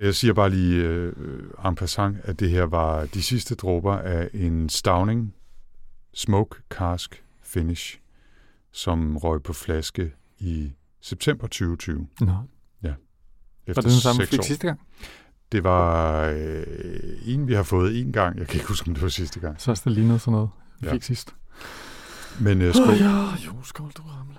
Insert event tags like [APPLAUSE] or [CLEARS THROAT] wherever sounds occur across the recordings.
Jeg siger bare lige øh, en passant, at det her var de sidste dråber af en stavning Smoke Cask Finish, som røg på flaske i september 2020. Nå. Ja. Var det den samme, fik sidste gang? Det var øh, en, vi har fået en gang. Jeg kan ikke huske, om det var sidste gang. Så også det lignede sådan noget, vi Ja. fik sidst. Men øh, skål. Åh, ja, jo, skål, du ramle.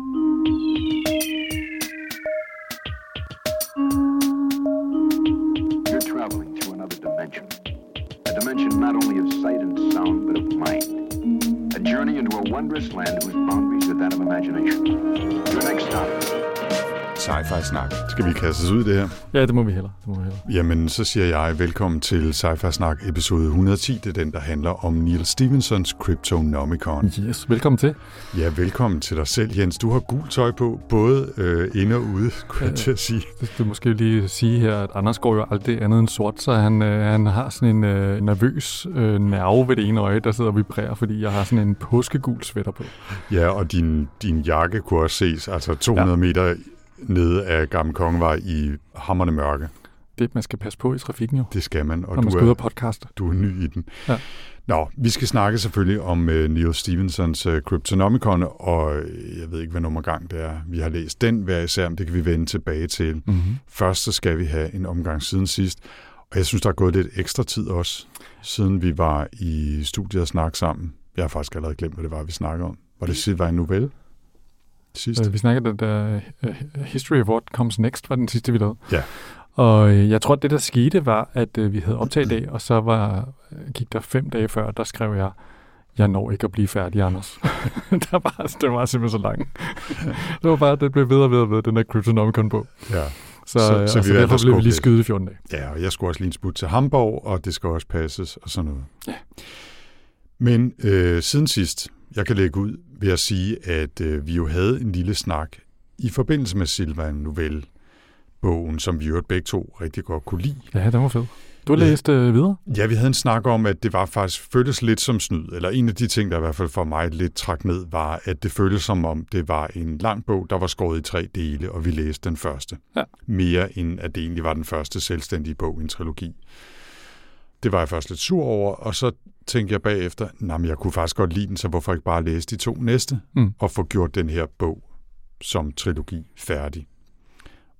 Sci-Fi Snak. Skal vi kaste os ud i det her? Ja, det må vi hellere. Det må vi hellere. Jamen, så siger jeg velkommen til Sci-Fi Snak episode 110. Det er den, der handler om Neil Stephensons Cryptonomicon. Yes, velkommen til. Ja, velkommen til dig selv, Jens. Du har gult tøj på, både øh, inde og ude, kunne jeg Ja. til at sige. Det skal måske lige sige her, at Anders går jo aldrig andet end sort, så han, øh, han har sådan en øh, nervøs øh, nerve ved det ene øje, der sidder og vibrerer, fordi jeg har sådan en påskegul sweater på. Ja, og din, din jakke kunne også ses, altså 200 ja. meter nede af Gamle Kongevej i hammerne mørke. Det, man skal passe på i trafikken jo, Det skal man, og når man du skal ud er, og podcaste. du er ny i den. Ja. Nå, vi skal snakke selvfølgelig om uh, Neil Stephensons uh, Cryptonomicon, og øh, jeg ved ikke, hvad nummer gang det er. Vi har læst den hver især, men det kan vi vende tilbage til. Mm-hmm. Først så skal vi have en omgang siden sidst, og jeg synes, der er gået lidt ekstra tid også, siden vi var i studiet og snakke sammen. Jeg har faktisk allerede glemt, hvad det var, vi snakkede om. Var det sidst var en novelle? Sidst? Øh, vi snakkede der uh, History of What Comes Next, var den sidste, vi lavede. Ja. Og øh, jeg tror, at det, der skete, var, at øh, vi havde optaget dag, og så var, øh, gik der fem dage før, der skrev jeg, jeg når ikke at blive færdig, Anders. [LAUGHS] der var, det var simpelthen så lang. det var bare, det blev ved og ved og ved, den der Cryptonomicon på. Ja. Så, Så- så, så øh, vi så derfor at blev vi lige skyde i 14 dage. Ja, og jeg skulle også lige en smut til Hamburg, og det skal også passes og sådan noget. Ja. Men øh, siden sidst, jeg kan lægge ud ved at sige, at øh, vi jo havde en lille snak i forbindelse med Silvan Novelle, bogen, som vi jo begge to rigtig godt kunne lide. Ja, den var fed. Du har Ja. læst øh, videre? Ja, vi havde en snak om, at det var faktisk føltes lidt som snyd, eller en af de ting, der i hvert fald for mig lidt trak ned, var, at det føltes som om, det var en lang bog, der var skåret i tre dele, og vi læste den første. Ja. Mere end at det egentlig var den første selvstændige bog i en trilogi. Det var jeg først lidt sur over, og så tænkte jeg bagefter, men jeg kunne faktisk godt lide den, så hvorfor ikke bare læse de to næste, Mm. og få gjort den her bog som trilogi færdig.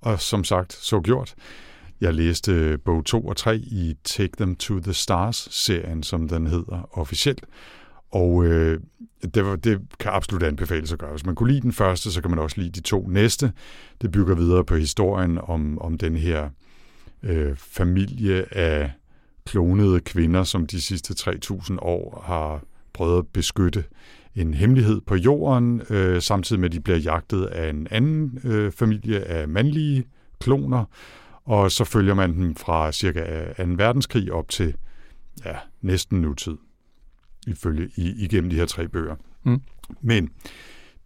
Og som sagt, så gjort. Jeg læste øh, bog 2 og 3 i Take Them to the Stars-serien, som den hedder officielt. Og øh, det, var, det kan absolut anbefales at gøre. Hvis man kunne lide den første, så kan man også lide de to næste. Det bygger videre på historien om, om den her øh, familie af klonede kvinder, som de sidste 3.000 år har prøvet at beskytte en hemmelighed på jorden, øh, samtidig med, at de bliver jagtet af en anden øh, familie af mandlige kloner, og så følger man dem fra cirka 2. verdenskrig op til ja, næsten nutid, ifølge, i, igennem de her tre bøger. Mm. Men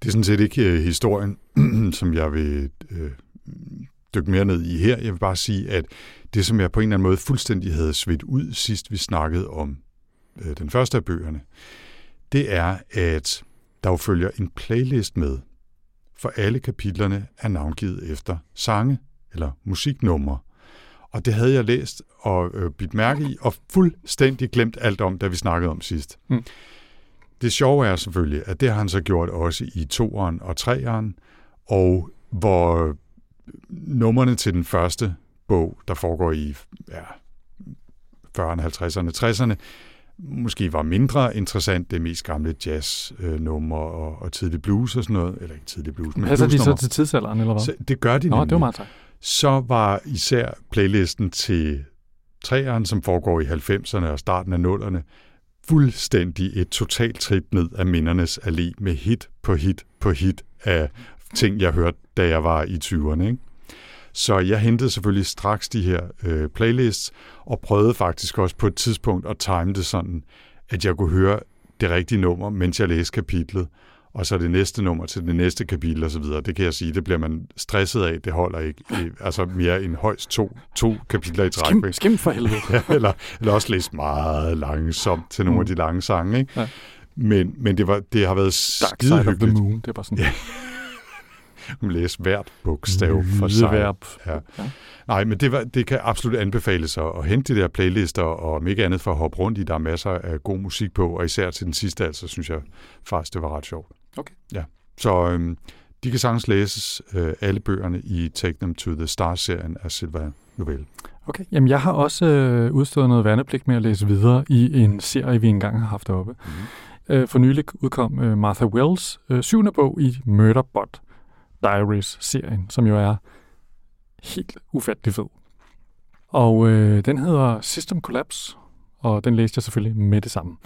det er sådan set ikke øh, historien, [CLEARS THROAT] som jeg vil øh, dykke mere ned i her. Jeg vil bare sige, at det, som jeg på en eller anden måde fuldstændig havde svedt ud sidst, vi snakkede om øh, den første af bøgerne, det er, at der jo følger en playlist med, for alle kapitlerne er navngivet efter sange eller musiknumre. Og det havde jeg læst og øh, bidt mærke i, og fuldstændig glemt alt om, da vi snakkede om sidst. Mm. Det sjove er selvfølgelig, at det har han så gjort også i toeren og treeren, og hvor numrene til den første bog, der foregår i ja, 40'erne, 50'erne, 60'erne, måske var mindre interessant. Det mest gamle jazz-numre og, og tidlig blues og sådan noget. Eller ikke tidlig blues, men Passer de så til tidsalderen, eller hvad? Så det gør de Nå, nemlig. det var meget tak. Så var især playlisten til træeren, som foregår i 90'erne og starten af 0'erne, fuldstændig et totalt trip ned af mindernes allé med hit på hit på hit af ting, jeg hørte, da jeg var i 20'erne. Ikke? Så jeg hentede selvfølgelig straks de her øh, playlists, og prøvede faktisk også på et tidspunkt at time det sådan, at jeg kunne høre det rigtige nummer, mens jeg læste kapitlet. og så det næste nummer til det næste kapitel og så videre. Det kan jeg sige, det bliver man stresset af. Det holder ikke altså mere end højst to, to kapitler i træk. Skim, skim for helvede. [LAUGHS] ja, eller, eller også læst meget langsomt til nogle mm. af de lange sange. Ikke? Ja. Men, men det, var, det har været skide Dark Side of the Moon, det var sådan. Ja. Læse hvert bogstav for sig. Verb. Ja. ja. Nej, men det, var, det kan absolut anbefales at, at hente de der playlister, og om ikke andet for at hoppe rundt i. Der er masser af god musik på, og især til den sidste, altså, synes jeg faktisk, det var ret sjovt. Okay. Ja. Så øhm, de kan sagtens læses, øh, alle bøgerne i Take Them to the Stars-serien af Silva Novelle. Okay, jamen jeg har også øh, udstået noget værnepligt med at læse videre i en serie, vi engang har haft oppe. Mm-hmm. Øh, for nylig udkom øh, Martha Wells øh, syvende bog i Murderbot Diaries-serien, som jo er helt ufattelig fed. Og øh, den hedder System Collapse, og den læste jeg selvfølgelig med det samme.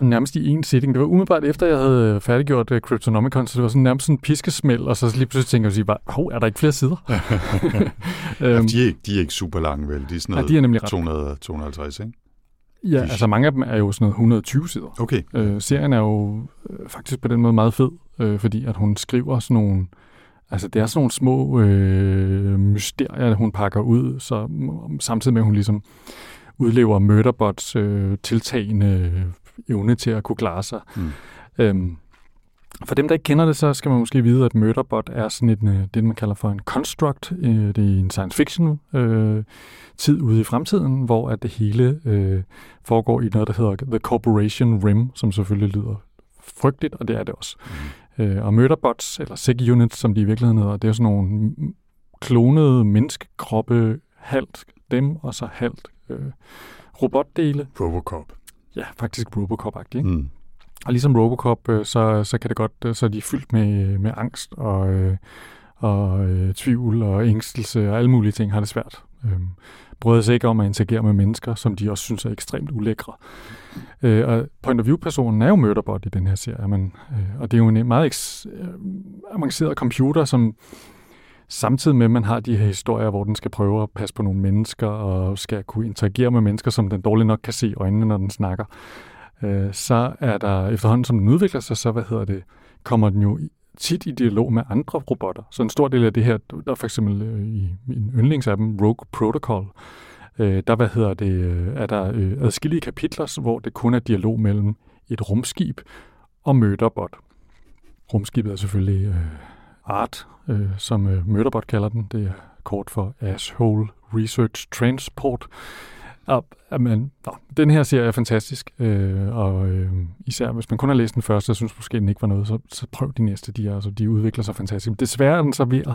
Nærmest i en sitting. Det var umiddelbart efter, jeg havde færdiggjort uh, Cryptonomicon, så det var sådan nærmest sådan en piskesmæld, og så lige pludselig tænker jeg, bare, hov, er der ikke flere sider? [LAUGHS] ja, de, er ikke, de er ikke super lange, vel? De er sådan noget ja, de er nemlig 200, 250, ikke? Ja, altså mange af dem er jo sådan noget 120 sider. Okay. Øh, serien er jo øh, faktisk på den måde meget fed, øh, fordi at hun skriver sådan nogle, altså det er sådan nogle små øh, mysterier, hun pakker ud, så samtidig med at hun ligesom udlever Murderbots øh, tiltagende evne til at kunne klare sig. Mm. Øhm, for dem, der ikke kender det, så skal man måske vide, at Murderbot er sådan et, øh, det, man kalder for en construct. Øh, det er en science fiction øh, tid ude i fremtiden, hvor at det hele øh, foregår i noget, der hedder The Corporation Rim, som selvfølgelig lyder frygteligt, og det er det også. Mm. Øh, og Murderbots, eller SEC Units, som de i virkeligheden hedder, det er sådan nogle klonede menneskekroppe, halvt dem, og så halvt øh, robotdele. Robocop. Ja, faktisk Robocop-agtigt. Mm. Og ligesom Robocop, øh, så, så kan det godt, øh, så er de fyldt med, øh, med angst og, øh, og øh, tvivl og ængstelse og alle mulige ting har det svært. Øhm, bryder sig ikke om at interagere med mennesker, som de også synes er ekstremt ulækre. Øh, og point of view-personen er jo Murderbot i den her serie, men, øh, og det er jo en meget eks- øh, avanceret computer, som samtidig med, at man har de her historier, hvor den skal prøve at passe på nogle mennesker og skal kunne interagere med mennesker, som den dårligt nok kan se i øjnene, når den snakker, øh, så er der efterhånden, som den udvikler sig, så hvad hedder det, kommer den jo tit i dialog med andre robotter. Så en stor del af det her, der er for eksempel øh, i min yndlings af dem, Rogue Protocol, øh, der hvad hedder det, øh, er der øh, adskillige kapitler, hvor det kun er dialog mellem et rumskib og møderbot. Rumskibet er selvfølgelig øh, ART, øh, som øh, Møderbot kalder den. Det er kort for Asshole Research Transport. Og, men, den her serie er fantastisk, øh, og øh, især hvis man kun har læst den første, og synes måske, den ikke var noget, så, så prøv de næste. De, er, altså, de udvikler sig fantastisk. Men desværre er den så ved at,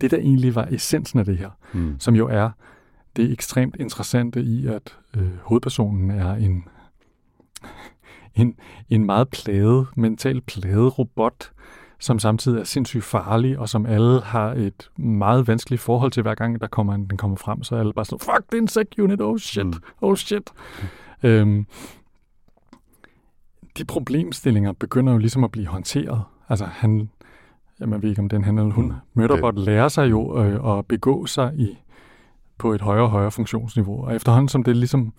det der egentlig var essensen af det her, mm. som jo er det ekstremt interessante i, at øh, hovedpersonen er en, en, en meget plade, mentalt plade robot, som samtidig er sindssygt farlig, og som alle har et meget vanskeligt forhold til, hver gang der kommer, den kommer frem, så er alle bare sådan, fuck, det er en sec unit, oh shit, mm. oh shit. Mm. Øhm, de problemstillinger begynder jo ligesom at blive håndteret. Altså han, ja, man ved ikke om den han eller hun, mm. Murderbot lærer sig jo øh, at begå sig i på et højere og højere funktionsniveau, og efterhånden som det ligesom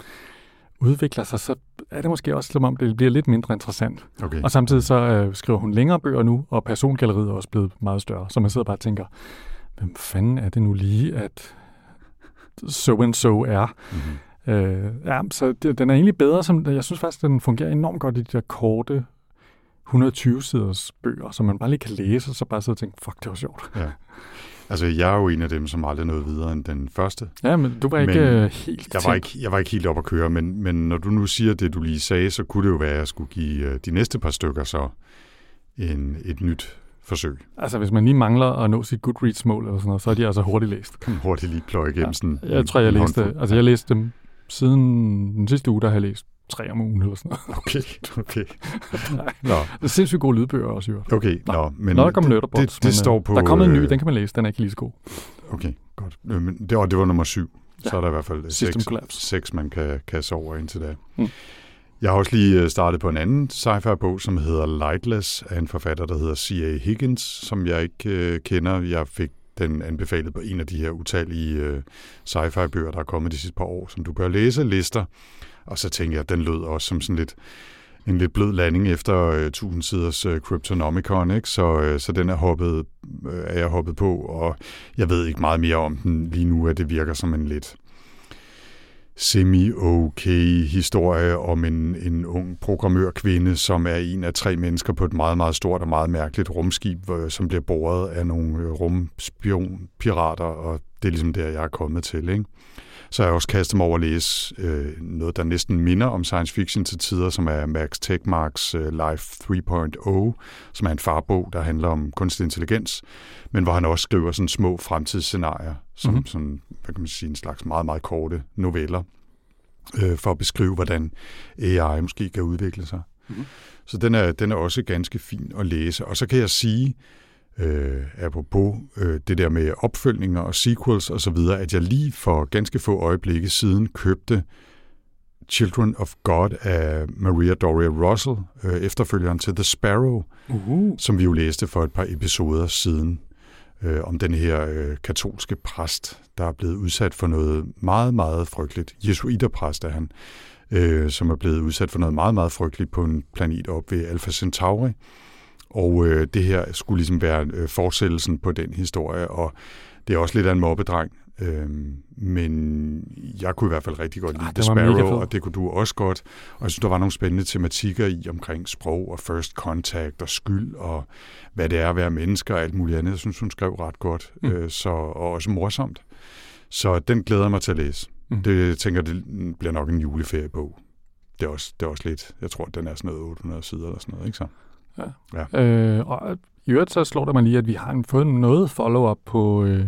udvikler sig, så er det måske også som om, det bliver lidt mindre interessant. Okay. Og samtidig så øh, skriver hun længere bøger nu, og persongalleriet er også blevet meget større. Så man sidder bare og tænker, hvem fanden er det nu lige, at so and so er? Mm-hmm. Øh, ja, så det, den er egentlig bedre, som jeg synes faktisk, den fungerer enormt godt i de der korte 120-siders bøger, som man bare lige kan læse, og så bare sidde og tænke, fuck, det var sjovt. Ja. Altså, jeg er jo en af dem, som aldrig nåede videre end den første. Ja, men du var ikke men øh, helt jeg var ikke, jeg var ikke helt op at køre, men, men når du nu siger det, du lige sagde, så kunne det jo være, at jeg skulle give øh, de næste par stykker så en, et nyt forsøg. Altså, hvis man lige mangler at nå sit Goodreads-mål eller sådan noget, så er de altså hurtigt læst. hurtigt lige pløje igennem ja, sådan Jeg tror, jeg læste, altså jeg læste dem siden den sidste uge, der har jeg læst tre om ugen eller sådan noget. [LAUGHS] Okay, okay. [LAUGHS] nå. Det er sindssygt gode lydbøger også, jo. Okay, nå. nå men Nå, der kommer det, det, det, men, står på... Der er kommet en ny, øh, den kan man læse, den er ikke lige så god. Okay, godt. Øh, men det, var, det var nummer syv. Ja. Så er der i hvert fald seks, seks, man kan kaste over indtil da. Mm. Jeg har også lige øh, startet på en anden sci-fi-bog, som hedder Lightless, af en forfatter, der hedder C.A. Higgins, som jeg ikke øh, kender. Jeg fik den anbefalet på en af de her utallige øh, sci-fi-bøger, der er kommet de sidste par år, som du bør læse, lister. Og så tænkte jeg, at den lød også som sådan lidt en lidt blød landing efter øh, 1000 siders øh, Cryptonomicon, ikke? Så, øh, så den er, hoppet, øh, er jeg hoppet på, og jeg ved ikke meget mere om den lige nu, at det virker som en lidt semi-okay historie om en, en ung programmørkvinde, som er en af tre mennesker på et meget, meget stort og meget mærkeligt rumskib, øh, som bliver boret af nogle øh, rumspionpirater, og det er ligesom der, jeg er kommet til. Ikke? Så har jeg også kastet mig over at læse øh, noget, der næsten minder om science fiction til tider, som er Max Tegmarks øh, Life 3.0, som er en farbog, der handler om kunstig intelligens, men hvor han også skriver sådan små fremtidsscenarier, som mm-hmm. sådan, hvad kan man sige, en slags meget, meget korte noveller, øh, for at beskrive, hvordan AI måske kan udvikle sig. Mm-hmm. Så den er, den er også ganske fin at læse. Og så kan jeg sige, øh, apropos øh, det der med opfølgninger og sequels og så videre, at jeg lige for ganske få øjeblikke siden købte Children of God af Maria Doria Russell, øh, efterfølgeren til The Sparrow, uh-huh. som vi jo læste for et par episoder siden, øh, om den her øh, katolske præst, der er blevet udsat for noget meget, meget frygteligt. Jesuiterpræst er han, øh, som er blevet udsat for noget meget, meget frygteligt på en planet op ved Alpha Centauri. Og øh, det her skulle ligesom være øh, fortsættelsen på den historie, og det er også lidt af en mobbedreng, øh, men jeg kunne i hvert fald rigtig godt lide ah, The Sparrow, og det kunne du også godt. Og jeg synes, der var nogle spændende tematikker i omkring sprog og first contact og skyld, og hvad det er at være mennesker og alt muligt andet. Jeg synes, hun skrev ret godt, mm. øh, så, og også morsomt. Så den glæder jeg mig til at læse. Mm. Det jeg tænker det bliver nok en juleferiebog. Det er også, det er også lidt, jeg tror, den er sådan noget 800 sider eller sådan noget, ikke så? Ja. ja. Øh, og i øvrigt så slår det mig lige, at vi har fået noget follow-up på, øh,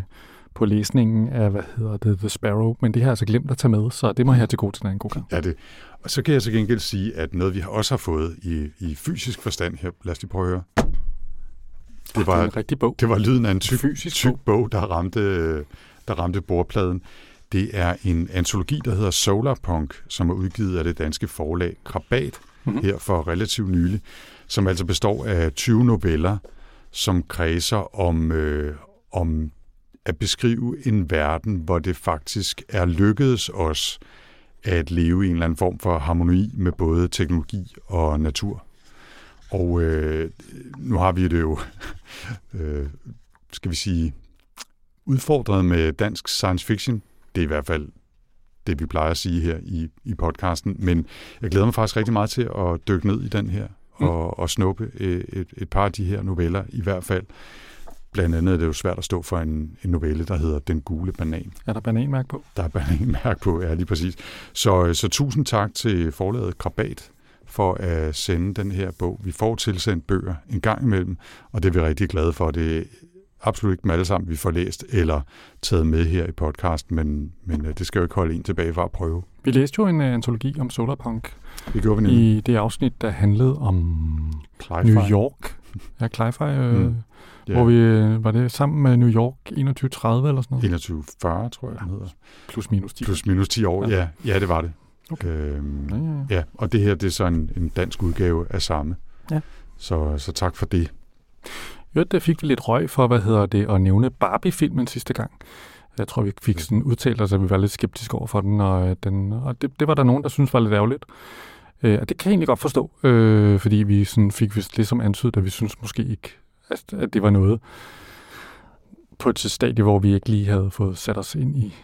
på læsningen af, hvad hedder det, The Sparrow, men det har jeg altså glemt at tage med, så det må jeg have til god til en god gang. Ja, det. Og så kan jeg så gengæld sige, at noget vi også har fået i, i fysisk forstand her, lad os lige prøve at høre. Det var, det en rigtig bog. Det var lyden af en tyk, fysisk tyk bog, der ramte, der ramte bordpladen. Det er en antologi, der hedder Solarpunk, som er udgivet af det danske forlag Krabat mm-hmm. her for relativt nylig som altså består af 20 noveller, som kredser om, øh, om at beskrive en verden, hvor det faktisk er lykkedes os at leve i en eller anden form for harmoni med både teknologi og natur. Og øh, nu har vi det jo, [LAUGHS] øh, skal vi sige, udfordret med dansk science fiction. Det er i hvert fald det, vi plejer at sige her i, i podcasten. Men jeg glæder mig faktisk rigtig meget til at dykke ned i den her mm. og, og snuppe et, et, et par af de her noveller i hvert fald. Blandt andet er det jo svært at stå for en, en novelle, der hedder Den gule banan. Er der bananmærk på? Der er bananmærk på, ja lige præcis. Så, så tusind tak til forlaget Krabat for at sende den her bog. Vi får tilsendt bøger en gang imellem, og det er vi rigtig glade for. Det absolut ikke dem alle sammen, vi får læst eller taget med her i podcasten, men, men øh, det skal jo ikke holde en tilbage for at prøve. Vi læste jo en uh, antologi om solarpunk det gjorde vi nemlig. i det afsnit, der handlede om New York. Ja, Cli-Fi, øh, mm. yeah. hvor vi, øh, var det sammen med New York 2130 eller sådan noget? 2140, tror jeg, ja. hedder. Plus minus 10. Plus minus 10 år, ja. Ja, ja det var det. Okay. Øhm, ja, ja, ja. ja, og det her, det er så en, en dansk udgave af samme. Ja. Så, så tak for det. Jo, der fik vi lidt røg for, hvad hedder det, at nævne Barbie-filmen sidste gang. Jeg tror, vi fik sådan udtalt os, at vi var lidt skeptiske over for den, og, øh, den, og det, det var der nogen, der synes var lidt ærgerligt. Øh, og det kan jeg egentlig godt forstå, øh, fordi vi sådan fik vist det som antydet, at vi synes måske ikke, at, det var noget på et stadie, hvor vi ikke lige havde fået sat os ind i,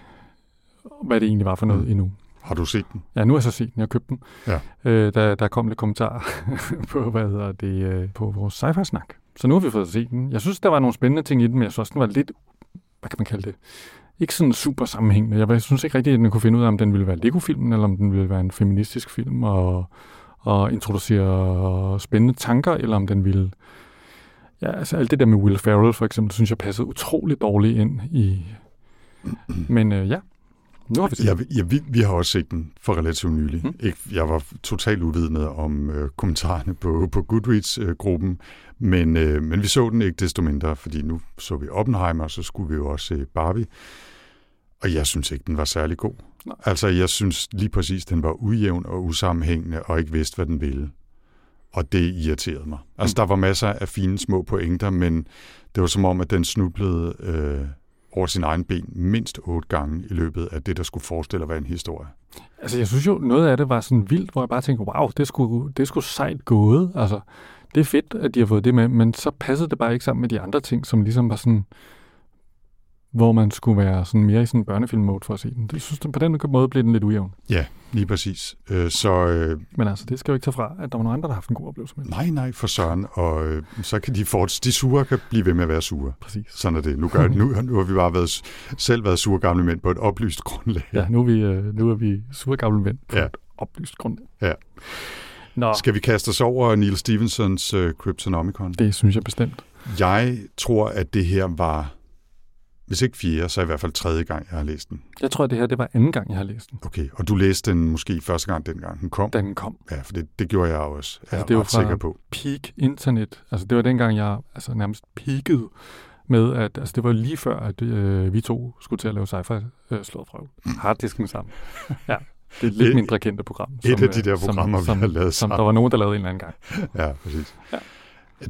hvad det egentlig var for noget mm. endnu. Har du set den? Ja, nu har jeg så set den. Jeg har købt den. Ja. Øh, der, der kom lidt kommentarer [LAUGHS] på, hvad hedder det, øh, på vores sci-fi-snak. Så nu har vi fået set den. Jeg synes, der var nogle spændende ting i den, men jeg synes også, den var lidt, hvad kan man kalde det, ikke sådan super sammenhængende. Jeg synes ikke rigtigt, at den kunne finde ud af, om den ville være Lego-filmen, eller om den ville være en feministisk film, og, og introducere spændende tanker, eller om den ville... Ja, altså alt det der med Will Ferrell, for eksempel, synes jeg passede utrolig dårligt ind i... Men øh, ja, nu har vi, ja, ja, vi, vi har også set den for relativt nylig. Mm. Ikke, jeg var totalt uvidende om øh, kommentarerne på, på Goodreads-gruppen, men, øh, men vi så den ikke desto mindre, fordi nu så vi Oppenheimer, og så skulle vi jo også se Barbie. Og jeg synes ikke, den var særlig god. Nej. Altså, jeg synes lige præcis, den var ujævn og usammenhængende, og ikke vidste, hvad den ville. Og det irriterede mig. Altså, mm. der var masser af fine små pointer, men det var som om, at den snublede øh, over sin egen ben mindst otte gange i løbet af det, der skulle forestille at være en historie. Altså, jeg synes jo, noget af det var sådan vildt, hvor jeg bare tænkte, wow, det skulle, det skulle sejt gået. Altså, det er fedt, at de har fået det med, men så passede det bare ikke sammen med de andre ting, som ligesom var sådan, hvor man skulle være sådan mere i sådan børnefilm-mode for at se den. Det synes på den måde blev den lidt ujævn. Ja, lige præcis. Øh, så, øh, Men altså, det skal jo ikke tage fra, at der var nogle andre, der har haft en god oplevelse med det. nej, nej, for søren. Og øh, så kan de fortsætte. De sure kan blive ved med at være sure. Præcis. Sådan er det. Nu, gør, nu, nu har vi bare været, selv været sure gamle mænd på et oplyst grundlag. Ja, nu er vi, øh, nu er vi sure gamle ven på Ja. et oplyst grund. Ja. Nå, Skal vi kaste os over Neil Stephensons øh, Cryptonomicon? det synes jeg bestemt. Jeg tror, at det her var, hvis ikke fjerde, så i hvert fald tredje gang, jeg har læst den. Jeg tror, det her det var anden gang, jeg har læst den, Okay, og du læste den måske første gang, dengang den kom? da den kom. Ja, for det, det gjorde jeg også. Jeg Altså, det er fra- sikker på. Peak internet. Altså, det var dengang, jeg altså, nærmest peakede med, at altså, det var lige før, at øh, vi to skulle til at lave sci-fi øh, slået fra harddisken sammen. [LAUGHS] ja, det er et lidt Et- mindre kendte program. Et af de øh, der programmer, som, vi har lavet som der sammen. var nogen, der lavede en eller anden gang. [LAUGHS] Ja, præcis. Ja.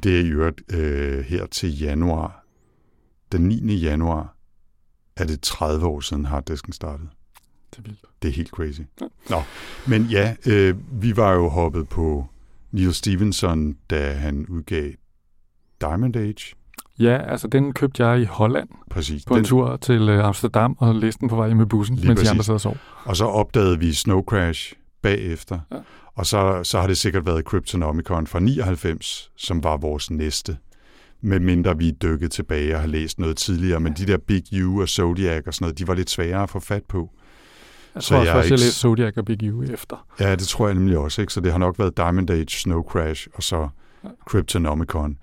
Det er i øvrigt øh, her til januar. Den 9. januar er det 30 år siden harddisken startede. Det er vildt. Det er helt crazy. Ja. Nå, men ja, øh, vi var jo hoppet på Neil Stevenson, da han udgav Diamond Age. Ja, altså den købte jeg i Holland Præcis. på en tur til øh, Amsterdam og læste den på vej med bussen, Lige mens de præcis. andre sad og sov. Og så opdagede vi Snow Crash bagefter. Ja. Og så, så har det sikkert været Cryptonomicon fra 99, som var vores næste. Med mindre vi dykkede tilbage og har læst noget tidligere. Men de der Big U og Zodiac og sådan noget, de var lidt sværere at få fat på. Jeg Så tror også jeg er jeg læste Zodiac og Big U efter. Ja, det tror jeg nemlig også. Ikke? Så det har nok været Diamond Age, Snow Crash og så Ja. Cryptonomicon,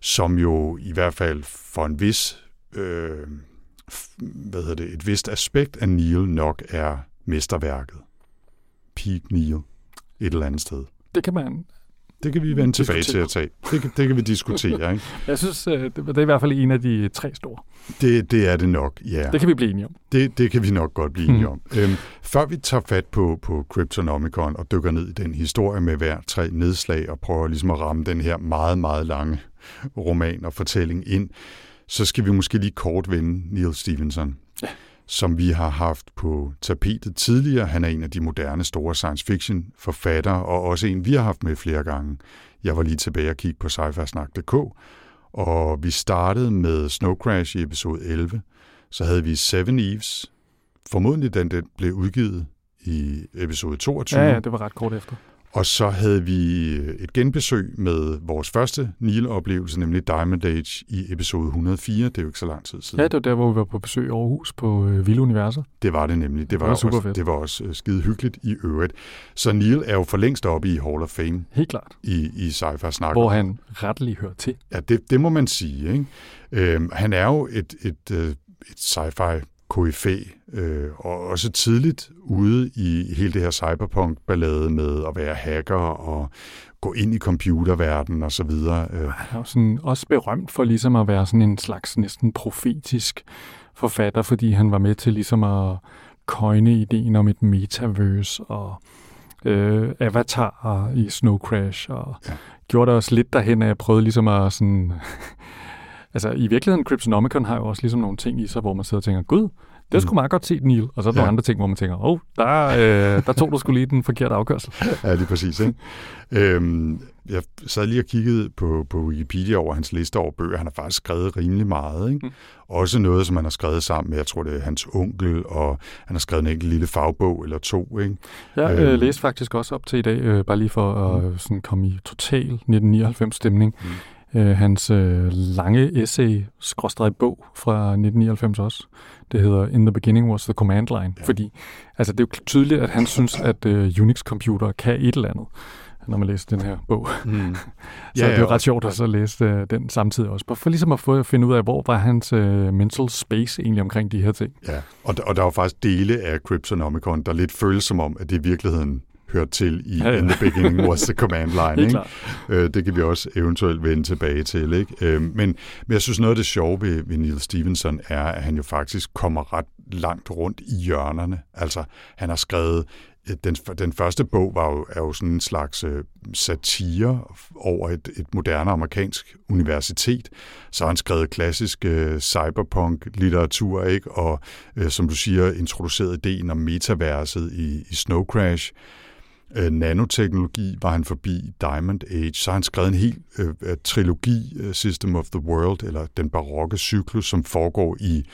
som jo i hvert fald for en vis, øh, hvad hedder det, et vist aspekt af Neil nok er mesterværket. Peak Neil. Et eller andet sted. Det kan man... Det kan vi vende tilbage til at tage. Det kan, det kan vi diskutere. [LAUGHS] Ikke? Jeg synes, øh, det, det er i hvert fald en af de tre store. Det, det er det nok, ja. Det kan vi blive enige om. Det, det kan vi nok godt blive enige Mhm. om. Øhm, før vi tager fat på, på Cryptonomicon og dykker ned i den historie med hver tre nedslag og prøver ligesom at ramme den her meget, meget lange roman og fortælling ind, så skal vi måske lige kort vende Neil Stevenson, Ja som vi har haft på tapetet tidligere. Han er en af de moderne store science fiction forfattere, og også en, vi har haft med flere gange. Jeg var lige tilbage og kigge på sci-fi-snak.dk, og vi startede med Snow Crash i episode 11. Så havde vi Seven Eves, formodentlig den, den blev udgivet i episode 22. Ja, ja, det var ret kort efter. Og så havde vi et genbesøg med vores første Neil-oplevelse, nemlig Diamond Age i episode 104. Det er jo ikke så lang tid siden. Ja, det var der, hvor vi var på besøg i Aarhus på øh, Vilde Universer. Det var det nemlig. Det var, Det var super også, fedt. det var også øh, skide hyggeligt i øvrigt. Så Neil er jo for længst oppe i Hall of Fame Helt klart. i, i sci-fi snak. Hvor han retteligt hører til. Ja, det, det må man sige. Ikke? Øhm, han er jo et, et, øh, et sci-fi koryfæ, øh, og også tidligt ude i hele det her cyberpunk-ballade med at være hacker og gå ind i computerverdenen og så videre. Øh, Han er jo sådan også berømt for ligesom at være sådan en slags næsten profetisk forfatter, fordi han var med til ligesom at coine ideen om et metaverse og øh, avatar i Snow Crash, og ja. gjorde det også lidt derhen, at jeg prøvede ligesom at sådan... altså i virkeligheden, Cryptonomicon har jo også ligesom nogle ting i sig, hvor man sidder og tænker, gud, det skulle meget godt set, Neil. Og så er der Ja. andre ting, hvor man tænker, åh, oh, der, øh, der tog du skulle lige den forkerte afgørsel. [LAUGHS] Ja, er præcis. Ikke? øhm, jeg sad lige og kiggede på, på Wikipedia over hans liste over bøger. Han har faktisk skrevet rimelig meget. Ikke? Mm. Også noget, som han har skrevet sammen med, jeg tror, det er hans onkel, og han har skrevet en enkelt lille fagbog eller to. Ikke? Jeg Øhm. øh, læste faktisk også op til i dag, øh, bare lige for at øh, sådan komme i total 1999-stemning, Mm. Øh, hans øh, lange essay-bog fra 1999 også. Det hedder In the Beginning Was the Command Line. Ja. Fordi altså, det er jo tydeligt, at han synes, at øh, Unix-computer kan et eller andet, når man læser den her bog. Mm. [LAUGHS] Så ja, det er jo ret sjovt at så læse øh, den samtidig også. For ligesom at få at finde ud af, hvor var hans øh, mental space egentlig omkring de her ting. Ja, og, der- og der er jo faktisk dele af Cryptonomicon, der lidt føles som om, at det i virkeligheden hører til i Ja, ja. In the Beginning [LAUGHS] Was the Command Line. Ikke? Øh, det kan vi også eventuelt vende tilbage til. Ikke? Øh, men, men jeg synes, noget af det sjove ved, ved Neil Stevenson er, at han jo faktisk kommer ret langt rundt i hjørnerne. Altså, han har skrevet den, den første bog var jo, er jo sådan en slags øh, satire over et, et moderne amerikansk universitet. Så har han skrevet klassisk øh, cyberpunk-litteratur, ikke? og øh, som du siger, introduceret ideen om metaverset i, i Snow Crash. Øh, nanoteknologi var han forbi, Diamond Age, så har han skrevet en hel øh, øh trilogi, øh, System of the World, eller den barokke cyklus, som foregår i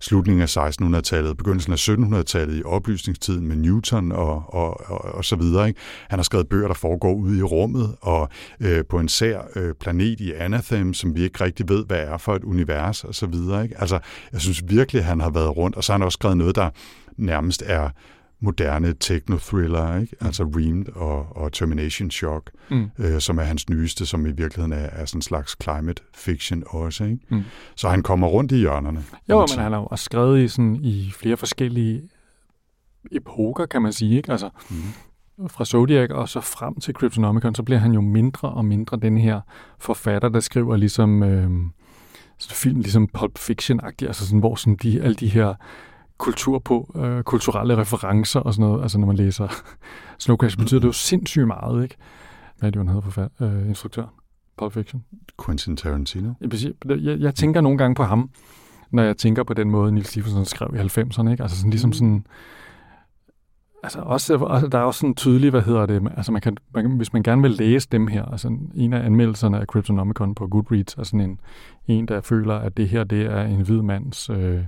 slutningen af 1600-tallet, begyndelsen af 1700-tallet, i oplysningstiden med Newton og, og, og, og så videre. Ikke? Han har skrevet bøger, der foregår ude i rummet, og øh, på en sær øh, planet i Anathem, som vi ikke rigtig ved, hvad er for et univers, og så videre. Ikke? Altså, jeg synes virkelig, han har været rundt, og så har han også skrevet noget, der nærmest er moderne techno-thriller, ikke? Mm. altså Reamed og, og Termination Shock, mm. øh, som er hans nyeste, som i virkeligheden er, er sådan en slags climate fiction også. Ikke? Mm. Så han kommer rundt i hjørnerne. Jo, men han har jo også skrevet i, sådan, i flere forskellige epoker, kan man sige. Ikke? Altså, mm. Fra Zodiac og så frem til Cryptonomicon, så bliver han jo mindre og mindre den her forfatter, der skriver ligesom... Øh, film ligesom Pulp Fiction-agtig, altså sådan, hvor sådan de, alle de her kultur på, øh, kulturelle referencer og sådan noget. Altså når man læser [LAUGHS] Snow Crash, betyder det jo sindssygt meget, ikke? Hvad det, han hedder for øh, instruktør? Pulp Fiction. Quentin Tarantino. Jeg, jeg, jeg tænker nogle gange på ham, når jeg tænker på den måde, Nils Stephenson skrev i 90'erne, ikke? Altså sådan, ligesom sådan Altså også, også, der er også sådan tydeligt, hvad hedder det, altså man kan, man, hvis man gerne vil læse dem her, altså en af anmeldelserne af Cryptonomicon på Goodreads er sådan en, en der føler, at det her det er en hvid mands øh,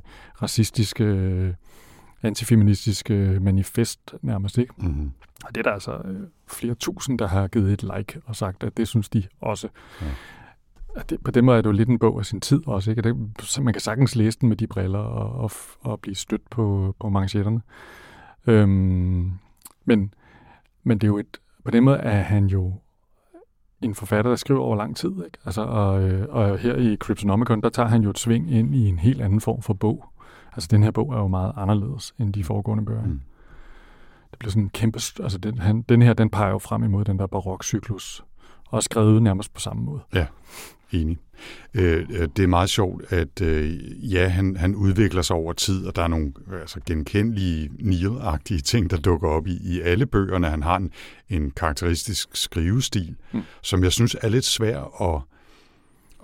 racistiske, øh, antifeministiske manifest nærmest, ikke? Mm-hmm. Og det er der altså øh, flere tusind, der har givet et like og sagt, at det synes de også. Ja. At det, på den måde er det jo lidt en bog af sin tid også, ikke? det, så man kan sagtens læse den med de briller og, og, og blive stødt på, på manchetterne. Øhm, men, men det er jo et, på den måde er han jo en forfatter, der skriver over lang tid. Ikke? Altså, og, øh, og her i Cryptonomicon, der tager han jo et sving ind i en helt anden form for bog. Altså den her bog er jo meget anderledes end de foregående bøger. Mm. Det bliver sådan en kæmpe... Altså den, han, den her, den peger jo frem imod den der barokcyklus. Og skrevet nærmest på samme måde. Ja. Enig. Øh, øh, det er meget sjovt, at øh, ja, han, han udvikler sig over tid, og der er nogle altså, genkendelige Neil-agtige ting, der dukker op i, i alle bøgerne. Han har en, en karakteristisk skrivestil, mm. som jeg synes er lidt svær at,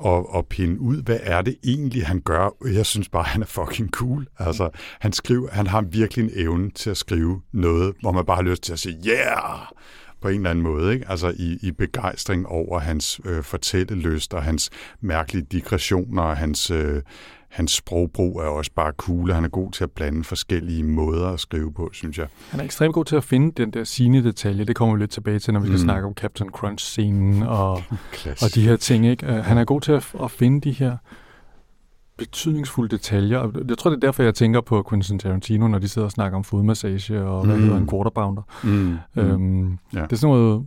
at, at pinde ud. Hvad er det egentlig, han gør? Jeg synes bare, han er fucking cool. Altså, han, skriver, han har virkelig en evne til at skrive noget, hvor man bare har lyst til at sige, yeah! På en eller anden måde, ikke? altså i, i begejstring over hans øh, fortællelyst og hans mærkelige digressioner og hans, øh, hans sprogbrug er også bare cool, og han er god til at blande forskellige måder at skrive på, synes jeg. Han er ekstremt god til at finde den der sine detalje. Det kommer vi lidt tilbage til, når vi skal mm. snakke om Captain Crunch-scenen og, [LAUGHS] og de her ting. Ikke? Øh, han er god til at, at finde de her betydningsfulde detaljer. Jeg tror, det er derfor, jeg tænker på Quentin Tarantino, når de sidder og snakker om fodmassage og hvad mm. hedder en quarter pounder. Mm. Øhm, ja. Det er sådan noget,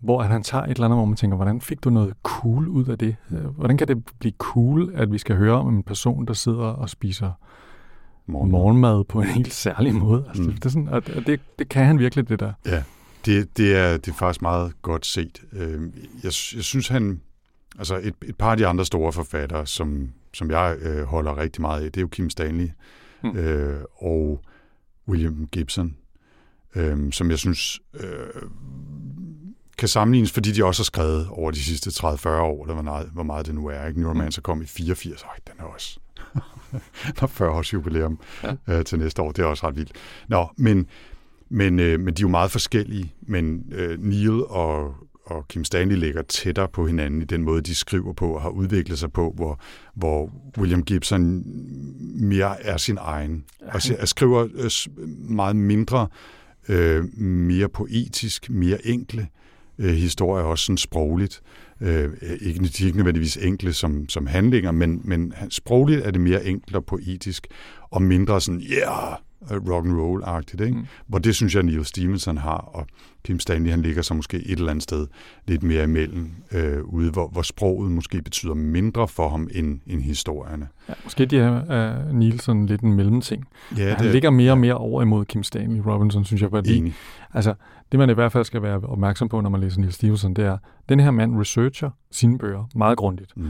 hvor han tager et eller andet, hvor man tænker, hvordan fik du noget cool ud af det? Hvordan kan det blive cool, at vi skal høre om en person, der sidder og spiser morgenmad, morgenmad på en helt særlig måde? Altså, mm. det, det, er sådan, og det, det kan han virkelig, det der. Ja, det, det, er, det er faktisk meget godt set. Øhm, jeg, jeg synes, han... Altså et, et par af de andre store forfattere, som som jeg øh, holder rigtig meget af, det er jo Kim Stanley mm. øh, og William Gibson, øh, som jeg synes øh, kan sammenlignes, fordi de også har skrevet over de sidste 30-40 år, eller hvor meget, hvor meget det nu er. Ikke? Neuromancer kom i 84, Øj, den er også... [LAUGHS] der er 40 års jubilæum ja. øh, til næste år, det er også ret vildt. Nå, men, men, øh, men de er jo meget forskellige, men øh, Neil og og Kim Stanley ligger tættere på hinanden i den måde, de skriver på og har udviklet sig på, hvor, hvor William Gibson mere er sin egen. Og skriver øh, meget mindre, øh, mere poetisk, mere enkle øh, historier, også sådan sprogligt. Øh, ikke, de er ikke nødvendigvis enkle som, som handlinger, men, men sprogligt er det mere enkelt og poetisk, og mindre sådan, yeah, rock and roll agtigt ikke? Mm. Hvor det synes jeg, Neil Stevenson har, og Kim Stanley, han ligger så måske et eller andet sted lidt mere imellem, øh, ude, hvor, hvor sproget måske betyder mindre for ham end, end historierne. Ja, måske de er uh, Neil sådan lidt en mellemting. Ja, han det, ligger mere og mere over imod Kim Stanley Robinson, synes jeg, fordi Enig. altså, det man i hvert fald skal være opmærksom på, når man læser Neil Stevenson, det er, at den her mand researcher sine bøger meget grundigt. Mm.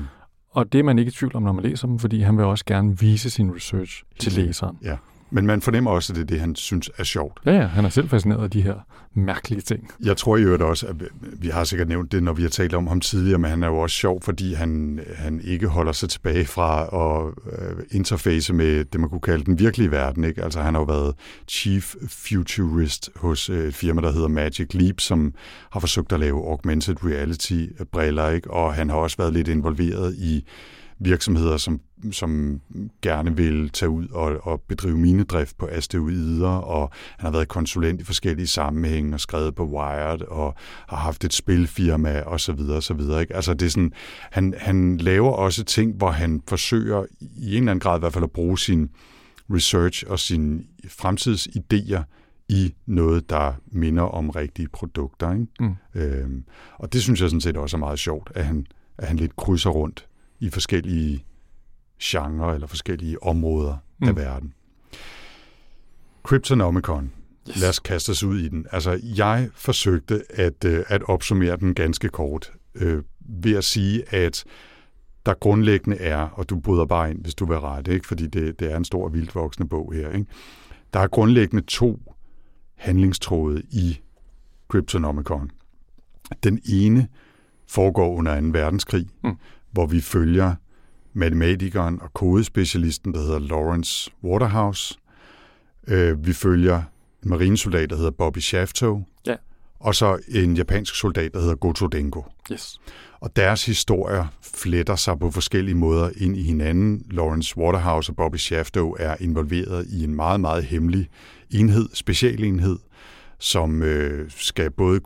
Og det er man ikke i tvivl om, når man læser dem, fordi han vil også gerne vise sin research til læseren. Ja. Men man fornemmer også, at det er det, han synes er sjovt. Ja, ja, han er selv fascineret af de her mærkelige ting. Jeg tror i øvrigt også, at vi har sikkert nævnt det, når vi har talt om ham tidligere, men han er jo også sjov, fordi han, han ikke holder sig tilbage fra at uh, interface med det, man kunne kalde den virkelige verden. Ikke? Altså han har jo været chief futurist hos et firma, der hedder Magic Leap, som har forsøgt at lave augmented reality-briller, ikke? og han har også været lidt involveret i virksomheder, som, som gerne vil tage ud og, og bedrive minedrift på asteroider, og han har været konsulent i forskellige sammenhænge og skrevet på Wired, og har haft et spilfirma og så videre, og så videre. Ikke? Altså det er sådan, han, han laver også ting, hvor han forsøger i en eller anden grad i hvert fald at bruge sin research og sine fremtidsidéer i noget, der minder om rigtige produkter. Ikke? Mm. Øhm, og det synes jeg sådan set også er meget sjovt, at han, at han lidt krydser rundt i forskellige genrer eller forskellige områder mm. af verden. Cryptonomicon. Yes. Lad os kaste os ud i den. Altså, jeg forsøgte at, øh, at opsummere den ganske kort øh, ved at sige, at der grundlæggende er, og du bryder bare ind, hvis du vil rette, ikke? fordi det, det er en stor vildvoksende bog her. Ikke? Der er grundlæggende to handlingstråde i Cryptonomicon. Den ene foregår under 2. verdenskrig, mm hvor vi følger matematikeren og kodespecialisten, der hedder Lawrence Waterhouse. Øh, vi følger en marinesoldat, der hedder Bobby Shafto. Ja. Og så en japansk soldat, der hedder Goto Dengo. Yes. Og deres historier fletter sig på forskellige måder ind i hinanden. Lawrence Waterhouse og Bobby Shafto er involveret i en meget, meget hemmelig enhed, specialenhed, som øh, skal både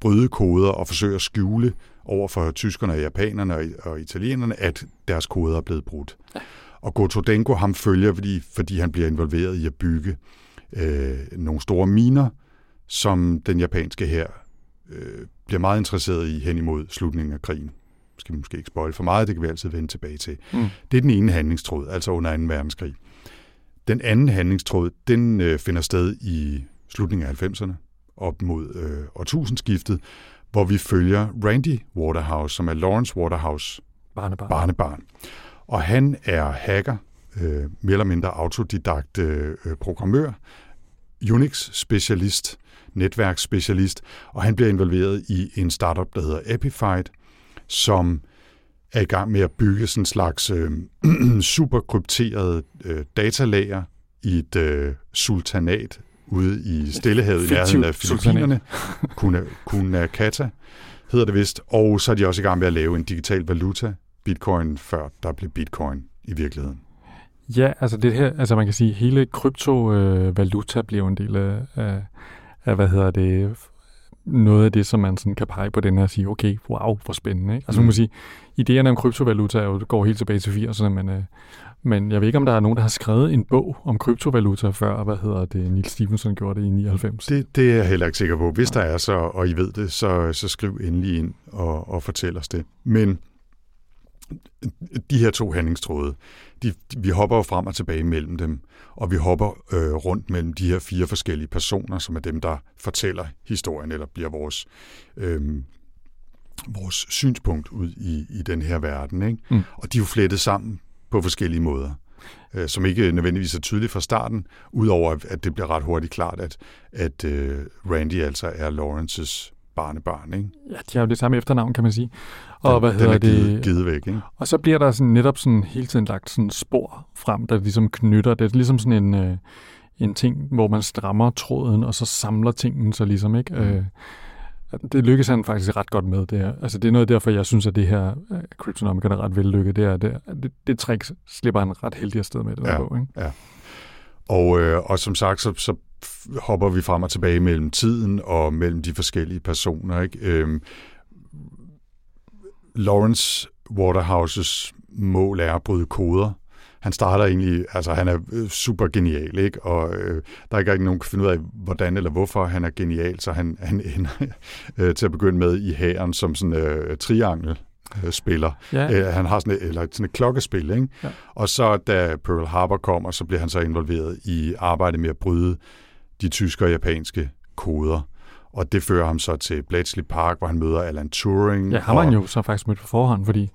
bryde koder og forsøge at skjule over for tyskerne og japanerne og, og italienerne, at deres koder er blevet brudt. Ja. Og Gotodenko ham følger, fordi, fordi han bliver involveret i at bygge øh, nogle store miner, som den japanske her øh, bliver meget interesseret i hen imod slutningen af krigen. Skal vi måske ikke spoil for meget, det kan vi altid vende tilbage til. Mm. Det er den ene handlingstråd, altså under 2. verdenskrig. Den anden handlingstråd, den øh, finder sted i slutningen af 90'erne, op mod øh, årtusindskiftet, hvor vi følger Randy Waterhouse, som er Lawrence Waterhouse barnebarn. barnebarn. Og han er hacker, øh, mere eller mindre autodidakt øh, programmør, Unix-specialist, netværksspecialist, og han bliver involveret i en startup, der hedder Epified, som er i gang med at bygge sådan en slags øh, [CLEARS THROAT] superkrypteret øh, datalager i et øh, sultanat ude i Stillehavet i nærheden af Filippinerne. Kuna, Kuna Kata hedder det vist. Og så er de også i gang med at lave en digital valuta, bitcoin, før der blev bitcoin i virkeligheden. Ja, altså det her, altså man kan sige, hele kryptovaluta øh, bliver en del af, af, af, hvad hedder det, noget af det, som man sådan kan pege på den her og sige, okay, wow, hvor spændende. Ikke? Altså mm. man må sige, idéerne om kryptovaluta jo, går helt tilbage til 80'erne, men, øh, men jeg ved ikke, om der er nogen, der har skrevet en bog om kryptovaluta før, hvad hedder det, Neil Stevenson gjorde det i 99. Det, det er jeg heller ikke sikker på. Hvis der er så, og I ved det, så, så skriv endelig ind og, og fortæl os det. Men de her to handlingstråde, de, vi hopper jo frem og tilbage mellem dem, og vi hopper øh, rundt mellem de her fire forskellige personer, som er dem, der fortæller historien, eller bliver vores, øh, vores synspunkt ud i, i den her verden. Ikke? Mm. Og de er jo flettet sammen på forskellige måder, øh, som ikke nødvendigvis er tydeligt fra starten, udover at det bliver ret hurtigt klart, at, at øh, Randy altså er Lawrences barnebarn. Ikke? Ja, de har jo det samme efternavn, kan man sige. Og den, hvad hedder den er givet, det? givet væk, ikke? Og så bliver der sådan, netop sådan hele tiden lagt sådan spor frem, der ligesom knytter. Det er ligesom sådan en, øh, en ting, hvor man strammer tråden, og så samler tingene så ligesom, ikke? Mm. Øh, det lykkes han faktisk ret godt med. Det, her. Altså, det er noget derfor, jeg synes, at det her uh, Cryptonomica er ret vellykket. Det, er, det, det, det trick slipper han ret heldig afsted med, den ja, bog. Ikke? Ja. Og, øh, og som sagt, så, så hopper vi frem og tilbage mellem tiden og mellem de forskellige personer. Ikke? Øhm, Lawrence Waterhouses mål er at bryde koder. Han starter egentlig, altså han er øh, super genial, ikke? og øh, der er ikke rigtig nogen, der kan finde ud af, hvordan eller hvorfor han er genial, så han, han [LAUGHS] ender øh, til at begynde med i hæren som sådan øh, triangel spiller. Ja. Øh, han har sådan et, eller sådan et klokkespil, ikke? Ja. Og så da Pearl Harbor kommer, så bliver han så involveret i arbejdet med at bryde de tyske og japanske koder. Og det fører ham så til Bletchley Park, hvor han møder Alan Turing. Ja, har man jo så faktisk mødt på forhånd, fordi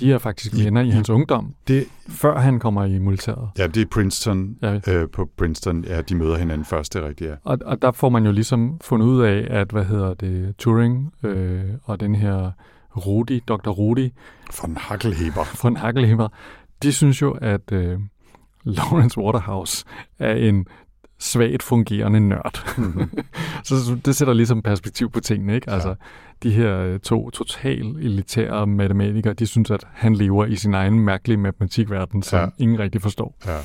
de er faktisk I- venner i, i- hans ungdom, Det, før han kommer i militæret. ja, det er Princeton. Ja. Øh, på Princeton, ja, de møder hinanden først, det er rigtigt, ja. Og, og der får man jo ligesom fundet ud af, at, hvad hedder det, Turing øh, og den her Rudi, Dr. Rudi Von Hackelheber. von Hackelheimer, de synes jo, at øh, Lawrence Waterhouse er en svagt fungerende nørd. [LAUGHS] så så det sætter ligesom perspektiv på tingene, ikke? Altså, de her øh, to total elitære matematikere, de synes, at han lever i sin egen mærkelige matematikverden, som Ja. ja. ingen rigtig forstår. Ja.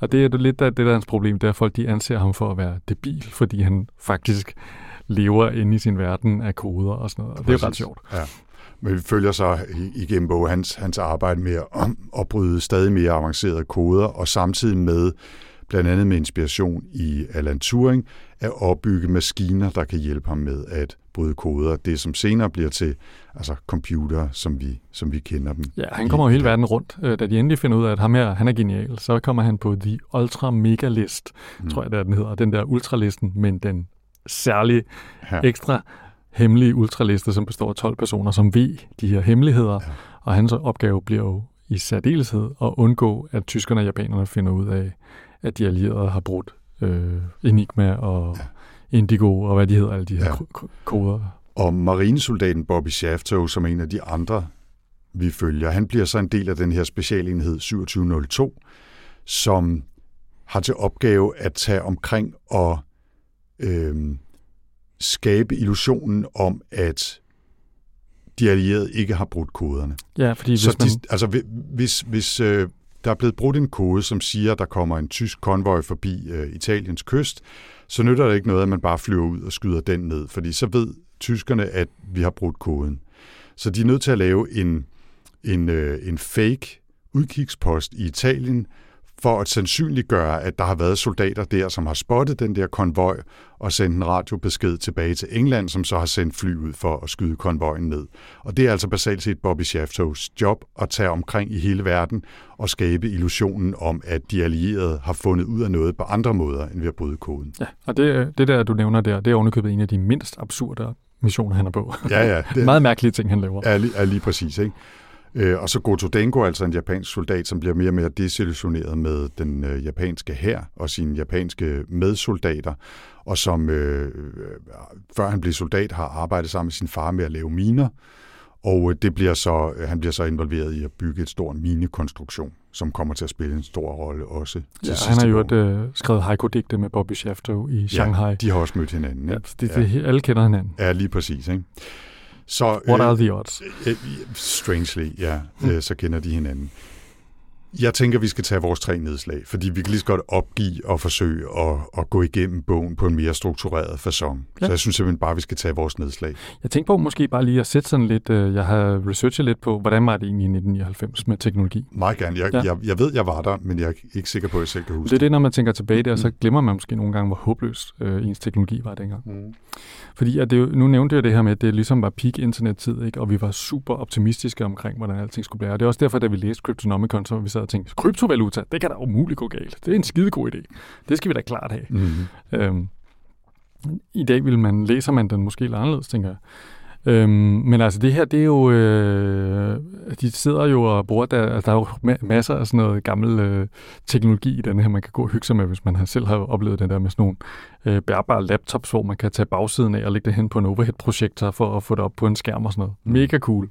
Og det er jo lidt af det, der er hans problem, det er, at folk de anser ham for at være debil, fordi han faktisk lever inde i sin verden af koder og sådan noget. Og det er jo ret sjovt. Ja. Men vi følger så igennem hans, hans arbejde med at [CLEARS THROAT] opbryde stadig mere avancerede koder, og samtidig med, blandt andet med inspiration i Alan Turing, at opbygge maskiner, der kan hjælpe ham med at bryde koder. Det, som senere bliver til altså computer, som vi, som vi kender dem. Ja, han kommer jo hele verden rundt. Øh, Da de endelig finder ud af, at ham her, han er genial, så kommer han på The Ultra Mega List, Mm. tror jeg, det er, den hedder. Den der ultralisten, men den særlige, Ja. ekstra hemmelige ultraliste, som består af 12 personer, som ved de her hemmeligheder. Ja. Og hans opgave bliver jo i særdeleshed at undgå, at tyskerne og japanerne finder ud af, at de allierede har brudt øh, Enigma og Ja. Indigo og hvad de hedder, alle de her Ja. koder. Og marinesoldaten Bobby Shafto, som er en af de andre, vi følger, han bliver så en del af den her specialenhed 2702, som har til opgave at tage omkring og øhm, skabe illusionen om, at de allierede ikke har brudt koderne. Ja, fordi hvis Så man... de, altså, hvi- hvis, hvis øh, der er blevet brudt en kode, som siger, at der kommer en tysk konvoj forbi øh, Italiens kyst, så nytter det ikke noget, at man bare flyver ud og skyder den ned, fordi så ved tyskerne, at vi har brudt koden. Så de er nødt til at lave en, en, øh, en fake udkigspost i Italien, for at sandsynliggøre, at der har været soldater der, som har spottet den der konvoj og sendt en radiobesked tilbage til England, som så har sendt fly ud for at skyde konvojen ned. Og det er altså basalt set Bobby Shaftos job at tage omkring i hele verden og skabe illusionen om, at de allierede har fundet ud af noget på andre måder, end ved at bryde koden. Ja, og det, det der, du nævner der, det er ovenikøbet en af de mindst absurde missioner, han er på. Ja, ja. [LAUGHS] Det Meget mærkelige ting, han laver. er, lige, lige præcis, ikke? Øh, og så Goto Denko, altså en japansk soldat, som bliver mere og mere desillusioneret med den øh, japanske hær og sine japanske medsoldater, og som øh, øh, før han blev soldat har arbejdet sammen med sin far med at lave miner, og øh, det bliver så, han bliver så involveret i at bygge et stort minekonstruktion, som kommer til at spille en stor rolle også til Ja, han har jo et, øh, skrevet haiku-digte med Bobby Shafto i Shanghai. Ja, de har også mødt hinanden. Ja, Ikke? det, det, alle kender hinanden. ja, lige præcis. Ikke? Så, What are the odds? Øh, Strangely, ja. Mm. Så kender de hinanden. Jeg tænker, vi skal tage vores tre nedslag, fordi vi kan lige så godt opgive og forsøge at, at gå igennem bogen på en mere struktureret façon. Ja. Så jeg synes simpelthen bare, vi skal tage vores nedslag. Jeg tænkte på måske bare lige at sætte sådan lidt, øh, jeg har researchet lidt på, hvordan var det egentlig i 1999 med teknologi. Meget gerne. Jeg, ja. Jeg, jeg ved, jeg var der, men jeg er ikke sikker på, at jeg selv kan huske Det er det, når man tænker tilbage der, så Mm. glemmer man måske nogle gange, hvor håbløs øh, ens teknologi var dengang. Mm. Fordi at det, jo- nu nævnte jeg det her med, at det ligesom var peak internettid, ikke? og vi var super optimistiske omkring, hvordan alting skulle blive. Og det er også derfor, da vi læste Cryptonomicon, så vi sad og tænkte, kryptovaluta, det kan da umuligt gå galt. Det er en skidegod idé. Det skal vi da klart have. Mm. Øhm, I dag vil man, læser man den måske lidt anderledes, tænker jeg. Øhm, men altså det her, det er jo, øh, de sidder jo og bruger, der, altså, der er jo ma- masser af sådan noget gammel øh, teknologi i den her, man kan gå og hygge sig med, hvis man har selv har oplevet den der med sådan nogle øh, bærbare laptops, hvor man kan tage bagsiden af og lægge det hen på en overhead-projektor for at få det op på en skærm og sådan noget. Mm. Mega cool.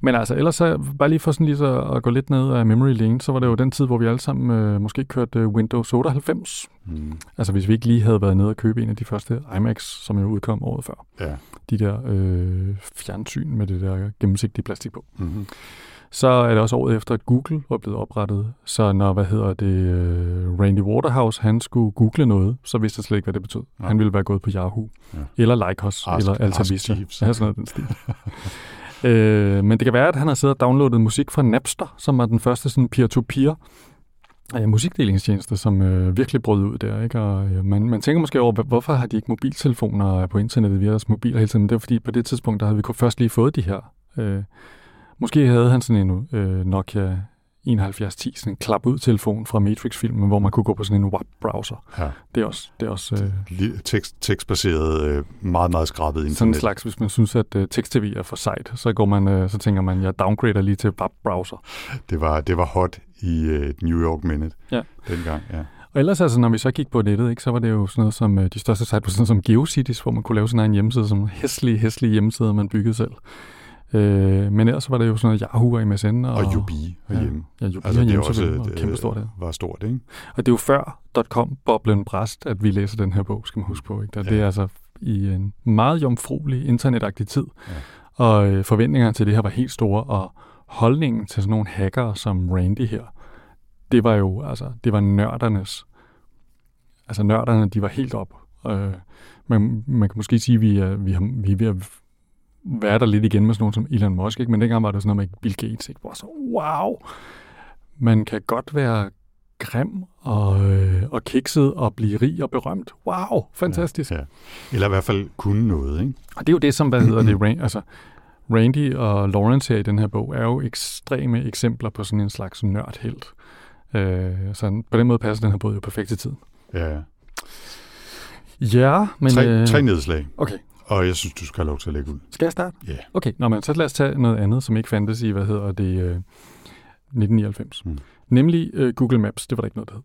Men altså, ellers så, bare lige for sådan lige så at gå lidt ned af memory lane, så var det jo den tid, hvor vi alle sammen øh, måske kørte øh, Windows 98. Mm. Altså hvis vi ikke lige havde været nede og købe en af de første iMacs, som jo udkom året før. Ja. De der øh, fjernsyn med det der gennemsigtige plastik på. Mm. Så er det også året efter, at Google var blevet oprettet. Så når, hvad hedder det, øh, Randy Waterhouse, han skulle google noget, så vidste han slet ikke, hvad det betød. Nej. Han ville være gået på Yahoo, Ja. ja. eller Lycos, Ask- eller Alta Ask Vista. Jeeves. Ja, sådan noget den stil. [LAUGHS] øh, men det kan være, at han har siddet og downloadet musik fra Napster, som er den første sådan peer-to-peer ja, musikdelingstjeneste, som øh, virkelig brød ud der. Ikke? Og, øh, man, man tænker måske over, hvorfor har de ikke mobiltelefoner på internettet via deres mobiler hele tiden? Men det er fordi, på det tidspunkt, der havde vi først lige fået de her. Øh, måske havde han sådan en øh, Nokia 7110, sådan en klap-ud-telefon fra Matrix-filmen, hvor man kunne gå på sådan en web-browser. Ja. Det er også, det er også øh, Tekst, tekstbaseret, øh, meget, meget skrabet internet. sådan en slags, hvis man synes, at øh, tekst-tv er for sejt, så, går man, øh, så tænker man, jeg downgrader lige til web-browser. Det var, det var hot i øh, New York Minute Ja. dengang. Ja. Og ellers altså, når vi så gik på nettet, ikke, så var det jo sådan noget som, øh, de største sites sådan noget som GeoCities, hvor man kunne lave sin egen hjemmeside, som hæslige, hæslige hjemmesider, man byggede selv. Øh, men ellers var det jo sådan noget Yahoo og MSN. Og, Og Yubi herhjemme. Ja, Yubi Altså, altså, det er hjemme også, og øh, kæmpe stort det. var stort, ikke? Og det er jo før .com-boblen bræst, at vi læser den her bog, skal man huske på. Ikke? Der, Ja. Det er altså i en meget jomfruelig internetagtig tid. Ja. Og øh, forventningerne til det her var helt store, og holdningen til sådan nogle hackere som Randy her, det var jo, altså, det var nørdernes. Altså nørderne, de var helt op. Øh, man, man kan måske sige, at vi er, vi, har, vi er ved at være der lidt igen med sådan nogen som Elon Musk, ikke? men dengang var det sådan noget med Bill Gates, ikke? hvor så, wow, man kan godt være grim og, øh, og kikset og blive rig og berømt. Wow, fantastisk. Ja. Eller i hvert fald kunne noget, ikke? Og det er jo det, som, hvad hedder det, Ran- altså, Randy og Lawrence her i den her bog, er jo ekstreme eksempler på sådan en slags nørdhelt. Øh, så på den måde passer den her bog jo perfekt til tiden. Ja, ja. Ja, men... Tre, øh, tre nedslag, Okay, og jeg synes, du skal have lov til at lægge ud. skal jeg starte? Ja. Okay, nå, men så lad os tage noget andet, som ikke fandtes i, hvad hedder det, øh, 1999. Mm. Nemlig øh, Google Maps, det var der ikke noget, der hed.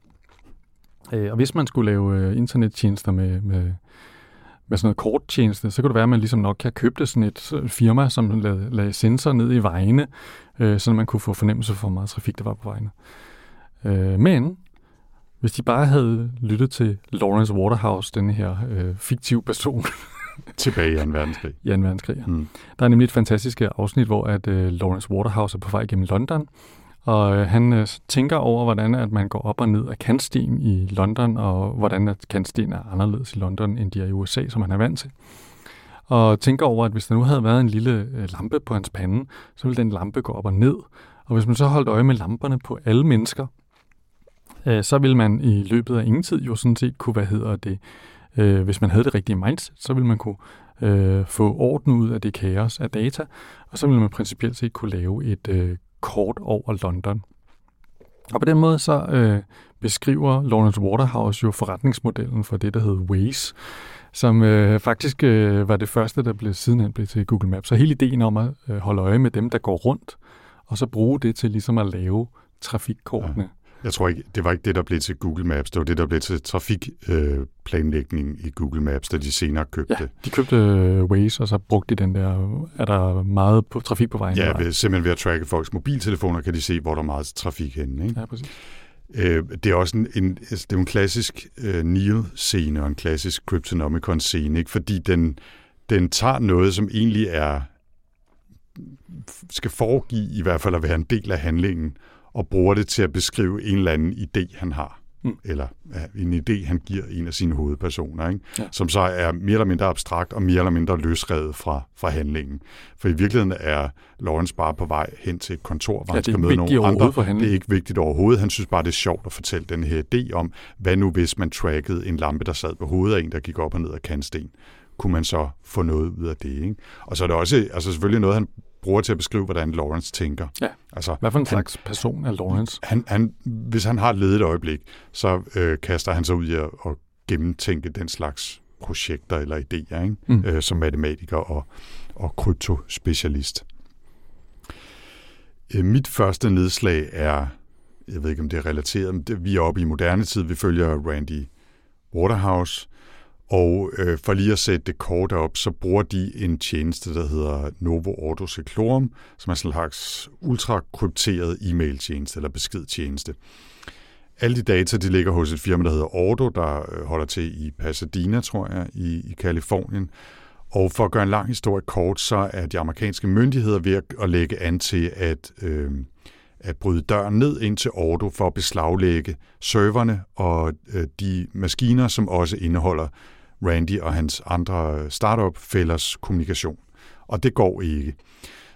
Øh, og hvis man skulle lave øh, internettjenester med, med, med sådan noget korttjeneste, så kunne det være, at man ligesom Nokia købte sådan et øh, firma, som lagde, lagde sensorer ned i vejene, øh, så man kunne få fornemmelse for, hvor meget trafik der var på vejene. Øh, men hvis de bare havde lyttet til Lawrence Waterhouse, den her øh, fiktive person [LAUGHS] Tilbage i 2. verdenskrig. i 2. verdenskrig, ja. Mm. Der er nemlig et fantastisk øh, afsnit, hvor at øh, Lawrence Waterhouse er på vej gennem London, og øh, han øh, tænker over, hvordan at man går op og ned af kantsten i London, og hvordan at kantsten er anderledes i London, end de er i USA, som han er vant til. Og tænker over, at hvis der nu havde været en lille øh, lampe på hans pande, så ville den lampe gå op og ned. Og hvis man så holdt øje med lamperne på alle mennesker, øh, så ville man i løbet af ingen tid jo sådan set kunne, hvad hedder det, øh, hvis man havde det rigtige mindset, så ville man kunne øh, få orden ud af det kaos af data, og så ville man principielt set kunne lave et øh, kort over London. Og på den måde så øh, beskriver Lawrence Waterhouse jo forretningsmodellen for det, der hedder Waze, som øh, faktisk øh, var det første, der blev sidenhen blev til Google Maps. Så hele ideen om at øh, holde øje med dem, der går rundt, og så bruge det til ligesom at lave trafikkortene. Jeg tror ikke, det var ikke det, der blev til Google Maps. Det var det, der blev til trafikplanlægning øh, i Google Maps, da de senere købte Ja, de købte øh, Waze, og så brugte de den der, er der meget på, trafik på vejen? Ja, ved, simpelthen ved at tracke folks mobiltelefoner, kan de se, hvor der er meget trafik henne. Ikke? ja, præcis. Øh, det er også en, en, altså, det er en klassisk øh, Neil-scene og en klassisk Cryptonomicon-scene, ikke? fordi den, den tager noget, som egentlig er skal foregive i hvert fald at være en del af handlingen, og bruger det til at beskrive en eller anden idé, han har. Mm. Eller ja, en idé, han giver en af sine hovedpersoner, ikke? Ja. som så er mere eller mindre abstrakt og mere eller mindre løsrevet fra, fra handlingen. For i virkeligheden er Lawrence bare på vej hen til et kontor, hvor Ja, han skal møde nogle andre. for handlingen. Det er ikke vigtigt overhovedet. Han synes bare, det er sjovt at fortælle den her idé om, hvad nu hvis man trackede en lampe, der sad på hovedet af en, der gik op og ned af kantsten. Kunne man så få noget ud af det? Ikke? Og så er det også altså selvfølgelig noget, han bruger til at beskrive, hvordan Lawrence tænker. Ja. Altså, Hvad for en han, slags person er Lawrence? han, han, hvis han har et ledet øjeblik, så øh, kaster han sig ud i at, at gennemtænke den slags projekter eller idéer, ikke? Mm. Øh, som matematiker og, og kryptospecialist. Øh, mit første nedslag er, jeg ved ikke om det er relateret, men det, vi er oppe i moderne tid, vi følger Randy Waterhouse, og øh, for lige at sætte det kort op, så bruger de en tjeneste, der hedder Novo Ordo Seclorum, som er sådan en slags ultrakrypteret e-mail-tjeneste eller beskedtjeneste. Alle de data, de ligger hos et firma, der hedder Ordo, der øh, holder til i Pasadena, tror jeg, i, i Kalifornien. Og for at gøre en lang historie kort, så er de amerikanske myndigheder ved at lægge an til at, øh, at bryde døren ned ind til Ordo for at beslaglægge serverne og øh, de maskiner, som også indeholder Randy og hans andre startup-fællers kommunikation. Og det går ikke.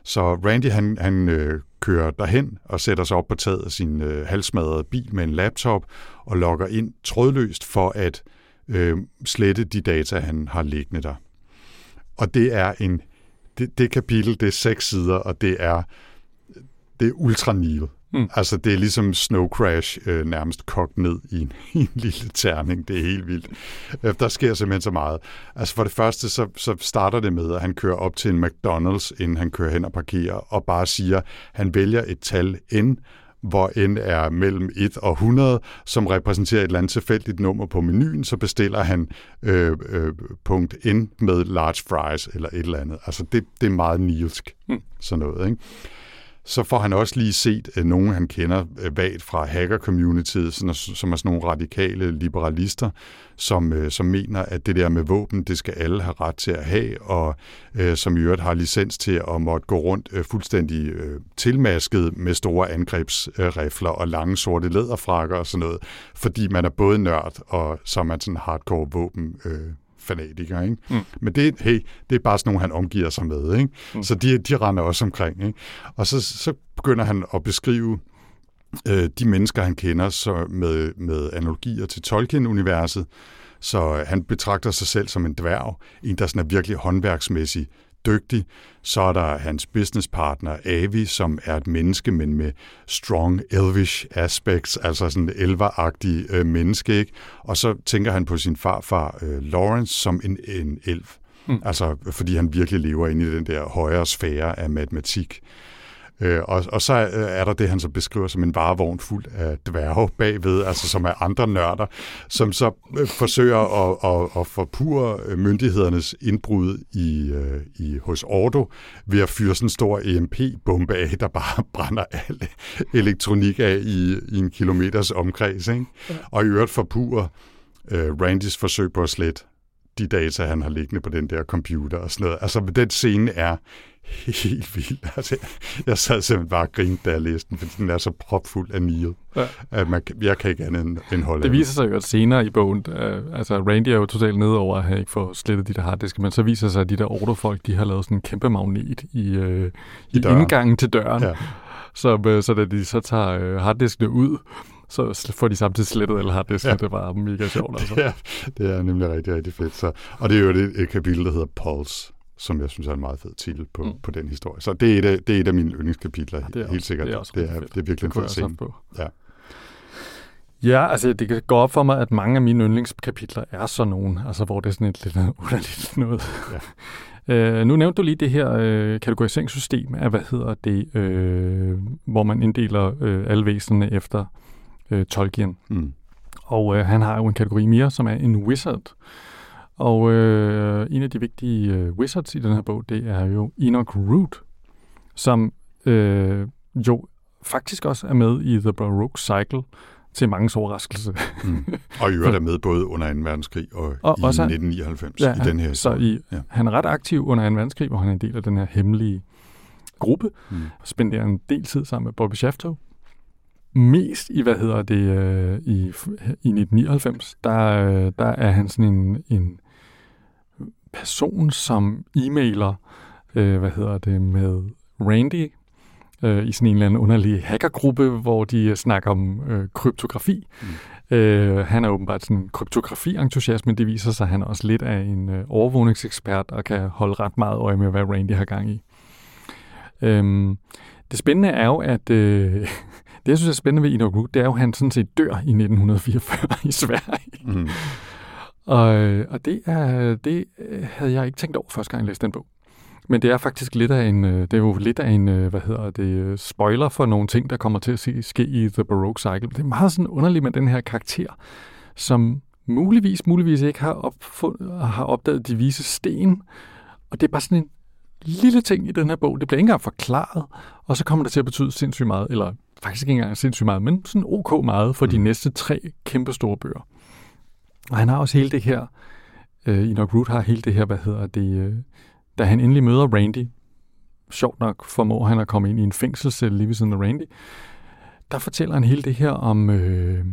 Så Randy han, han øh, kører derhen og sætter sig op på taget af sin øh, halsmadrede bil med en laptop og logger ind trådløst for at øh, slette de data, han har liggende der. Og det er en det, det kapitel, det er seks sider, og det er det er ultra Neil. Mm. Altså, det er ligesom Snow Crash øh, nærmest kogt ned i en, [LAUGHS] i en lille terning. Det er helt vildt. Øh, der sker simpelthen så meget. Altså, for det første, så, så starter det med, at han kører op til en McDonald's, inden han kører hen og parkerer, og bare siger, at han vælger et tal N, hvor n er mellem 1 og 100, som repræsenterer et eller andet tilfældigt nummer på menuen, så bestiller han øh, øh, punkt N med large fries eller et eller andet. Altså det, det er meget nilsk, mm. sådan noget. Ikke? Så får han også lige set øh, nogen, han kender øh, vagt fra hacker-communityet, som er, som er sådan nogle radikale liberalister, som, øh, som mener, at det der med våben, det skal alle have ret til at have, og øh, som i øvrigt har licens til at måtte gå rundt øh, fuldstændig øh, tilmasket med store angrebsrifler og lange sorte læderfrakker og sådan noget, fordi man er både nørd og så er man sådan hardcore våben øh, fanatiker. Ikke? Mm. Men det, hey, det er bare sådan nogle, han omgiver sig med. Ikke? Mm. Så de, de render også omkring. Ikke? Og så, så begynder han at beskrive øh, de mennesker, han kender så med, med analogier til Tolkien-universet. Så han betragter sig selv som en dværg, en, der sådan er virkelig håndværksmæssig dygtig. Så er der hans businesspartner Avi, som er et menneske, men med strong elvish aspects, altså sådan elveragtig øh, menneske. Ikke? Og så tænker han på sin farfar øh, Lawrence som en, en elv. Mm. Altså, fordi han virkelig lever inde i den der højere sfære af matematik. Øh, og, og så er der det, han så beskriver som en varevogn fuld af dværge bagved, altså som er andre nørder, som så øh, forsøger at, at, at forpure øh, myndighedernes indbrud i, øh, i hos Ordo ved at fyre sådan en stor EMP-bombe af, der bare [LAUGHS] brænder al elektronik af i, i en kilometers omkreds. Ikke? Og i øvrigt forpure øh, Randys forsøg på at slette de data, han har liggende på den der computer og sådan noget. Altså, den scene er helt vild. [LAUGHS] Altså, jeg sad simpelthen bare og grinede, da jeg læste den, fordi den er så propfuld af Neil, ja. at man, jeg kan ikke andet end, holde Det viser sig jo, at senere i bogen, uh, altså Randy er jo totalt nede over at have ikke fået slettet de der harddiske, men så viser sig, at de der orderfolk, de har lavet sådan en kæmpe magnet i, uh, i, I indgangen til døren. Ja. Så, uh, så da de så tager uh, harddiskene ud, så får de samtidig slettet eller harddisken. Ja. Det var mega sjovt. [LAUGHS] Altså. Ja, det er nemlig rigtig, rigtig fedt. Så, og det er jo et, et kapitel, der hedder Pulse, som jeg synes er en meget fed titel på, mm. på den historie. Så det er et af, det er et af mine yndlingskapitler, det er helt også, sikkert. Det er, også det er, det er virkelig en fed scene. På. Ja. Ja, altså det kan gå op for mig, at mange af mine yndlingskapitler er sådan nogle, altså hvor det er sådan et lidt [LAUGHS] underligt noget. Ja. uh, [LAUGHS] nu nævnte du lige det her uh, kategoriseringssystem af, hvad hedder det, uh, hvor man inddeler uh, alle væsenerne efter uh, Tolkien. Mm. Og uh, han har jo en kategori mere, som er en wizard. Og øh, en af de vigtige øh, wizards i den her bog, det er jo Enoch Root, som øh, jo faktisk også er med i The Baroque Cycle, til mange overraskelse. Mm. [LAUGHS] Og i øvrigt er med både under 2. verdenskrig og, og i også, 1999 ja, i den her Så i, ja. han er ret aktiv under 2. verdenskrig, hvor han er en del af den her hemmelige gruppe, mm. og spenderer en del tid sammen med Bobby Shafto. Mest i, hvad hedder det, øh, i, i 1999, der, øh, der er han sådan en, en person, som e-mailer, øh, hvad hedder det, med Randy øh, i sådan en eller anden underlig hackergruppe, hvor de snakker om øh, kryptografi. Mm. Øh, han er åbenbart sådan en kryptografi-entusiast, men det viser sig, at han er også lidt af en øh, overvågningsekspert og kan holde ret meget øje med, hvad Randy har gang i. Øh, det spændende er jo, at øh, [LAUGHS] det, jeg synes er spændende ved Enoch Root, det er jo, at han sådan set dør i 1944 i Sverige. Mm. Og, og det, er, det havde jeg ikke tænkt over første gang, jeg læste den bog. Men det er faktisk lidt af en, øh, det er jo lidt af en, øh, hvad hedder det, spoiler for nogle ting, der kommer til at ske i The Baroque Cycle. Det er meget sådan underligt med den her karakter, som muligvis, muligvis ikke har, opfund, har opdaget de vise sten. Og det er bare sådan en lille ting i den her bog. Det bliver ikke engang forklaret, og så kommer det til at betyde sindssygt meget, eller faktisk ikke engang sindssygt meget, men sådan ok meget for mm. de næste tre kæmpe store bøger. Og han har også hele det her, øh, Enoch Root har hele det her, hvad hedder det, øh, da han endelig møder Randy, sjovt nok formår han at komme ind i en fængselscelle lige ved siden af Randy, der fortæller han hele det her om, øh,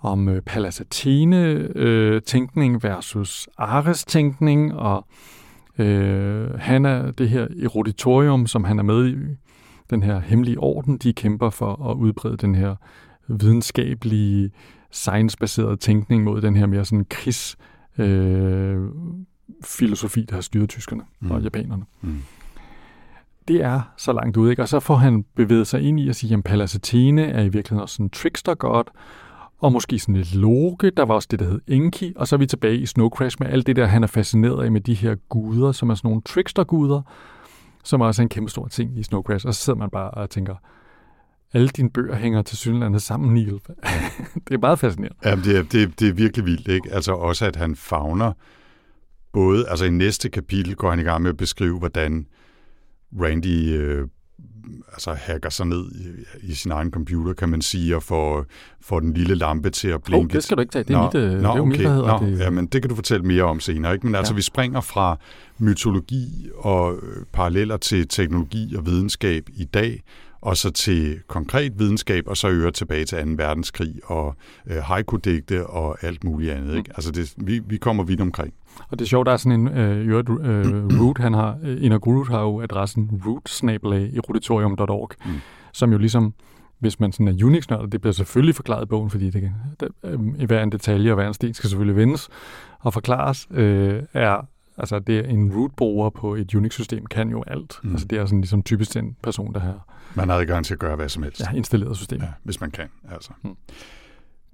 om øh, Pallas Athene-tænkning øh, versus Ares-tænkning, og øh, han er det her eruditorium, som han er med i, den her hemmelige orden, de kæmper for at udbrede den her videnskabelige science-baseret tænkning mod den her mere sådan krigs øh, filosofi, der har styret tyskerne mm. og japanerne. Mm. det er så langt ude, ikke? Og så får han bevæget sig ind i at sige, at Pallas Athene er i virkeligheden også sådan en trickster-god, og måske sådan lidt Loke, der var også det, der hed Enki, og så er vi tilbage i Snow Crash med alt det der, han er fascineret af med de her guder, som er sådan nogle trickster-guder, som også er en kæmpe stor ting i Snow Crash, og så sidder man bare og tænker, alle dine bøger hænger til synligheden sammen, Neil. [LAUGHS] det er meget fascinerende. Ja, det er, det, er, det er virkelig vildt, ikke? Altså også, at han fagner både, altså i næste kapitel går han i gang med at beskrive, hvordan Randy øh, altså hacker sig ned i, i sin egen computer, kan man sige, og får, får den lille lampe til at blinke. Oh, det skal du ikke tage. Det er, nå, mit, øh, nå, det er okay. mit, hedder nå, det? Ja, men det kan du fortælle mere om senere. Ikke? Men altså, vi springer fra mytologi og øh, paralleller til teknologi og videnskab i dag, og så til konkret videnskab, og så øger tilbage til 2. verdenskrig og øh, haiku-digte og alt muligt andet. Ikke? Altså det, vi, vi kommer vidt omkring. Og det er sjovt, der er sådan en øh, øh, root, han har, øh, en af root har jo adressen root i ruditorium.org, mm. som jo ligesom, hvis man sådan er unix det bliver selvfølgelig forklaret i bogen, fordi det, det, øh, i hver en detalje og hver en sten skal selvfølgelig vendes og forklares, øh, er altså det er en root-bruger på et Unix-system kan jo alt. Mm. Altså det er sådan ligesom typisk den person, der har... Man har adgang til at gøre hvad som helst. Ja, installeret system. Ja, hvis man kan, altså. Mm.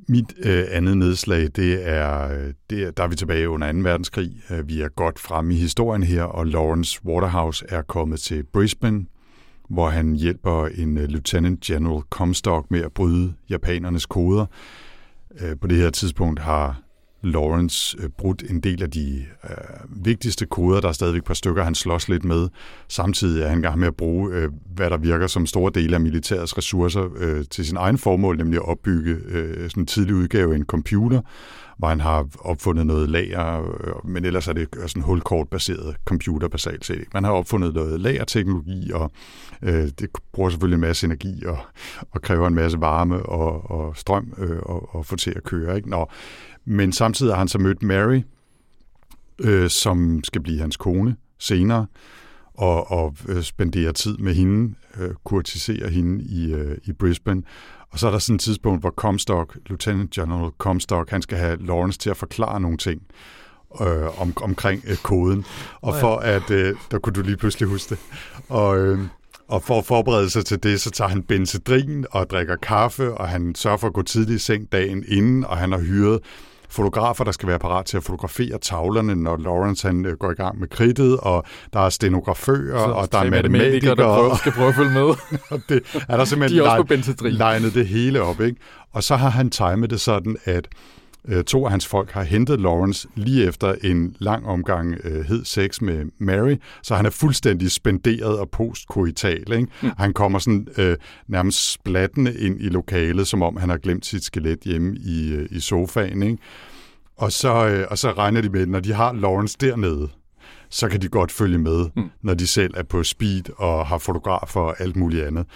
Mit øh, andet nedslag, det er, det er, der er vi tilbage under 2. verdenskrig. Øh, vi er godt fremme i historien her, og Lawrence Waterhouse er kommet til Brisbane, hvor han hjælper en uh, Lieutenant General Comstock med at bryde japanernes koder. Uh, på det her tidspunkt har Lawrence øh, brudt en del af de øh, vigtigste koder. Der er stadigvæk et par stykker, han slås lidt med. Samtidig er han gang med at bruge, øh, hvad der virker som store dele af militærets ressourcer øh, til sin egen formål, nemlig at opbygge øh, sådan en tidlig udgave af en computer, hvor han har opfundet noget lager, øh, men ellers er det sådan hulkortbaseret computer basalt set. Man har opfundet noget lagerteknologi, og øh, det bruger selvfølgelig en masse energi og, og kræver en masse varme og, og strøm øh, og, og få til at køre. Ikke? Nå, men samtidig har han så mødt Mary, øh, som skal blive hans kone senere, og, og øh, spendere tid med hende, øh, kurtisere hende i, øh, i Brisbane. Og så er der sådan et tidspunkt, hvor Comstock, Lieutenant General Comstock, han skal have Lawrence til at forklare nogle ting øh, om, omkring øh, koden. Og for at, øh, der kunne du lige pludselig huske det. Og, øh, og for at forberede sig til det, så tager han benzedrin og drikker kaffe, og han sørger for at gå tidligt i seng dagen inden, og han har hyret fotografer, der skal være parat til at fotografere tavlerne, når Lawrence han øh, går i gang med kridtet, og der er stenografører, så, og der er matematikere. Der prøver, skal prøve at følge med. [LAUGHS] det er der simpelthen De er også på legnet det hele op. Ikke? Og så har han timet det sådan, at to af hans folk har hentet Lawrence lige efter en lang omgang øh, hed sex med Mary, så han er fuldstændig spenderet og postkoital. Ikke? Mm. Han kommer sådan øh, nærmest splattende ind i lokalet, som om han har glemt sit skelet hjemme i, øh, i sofaen. Ikke? Og, så, øh, og så regner de med, at når de har Lawrence dernede, så kan de godt følge med, mm. når de selv er på speed og har fotografer og alt muligt andet.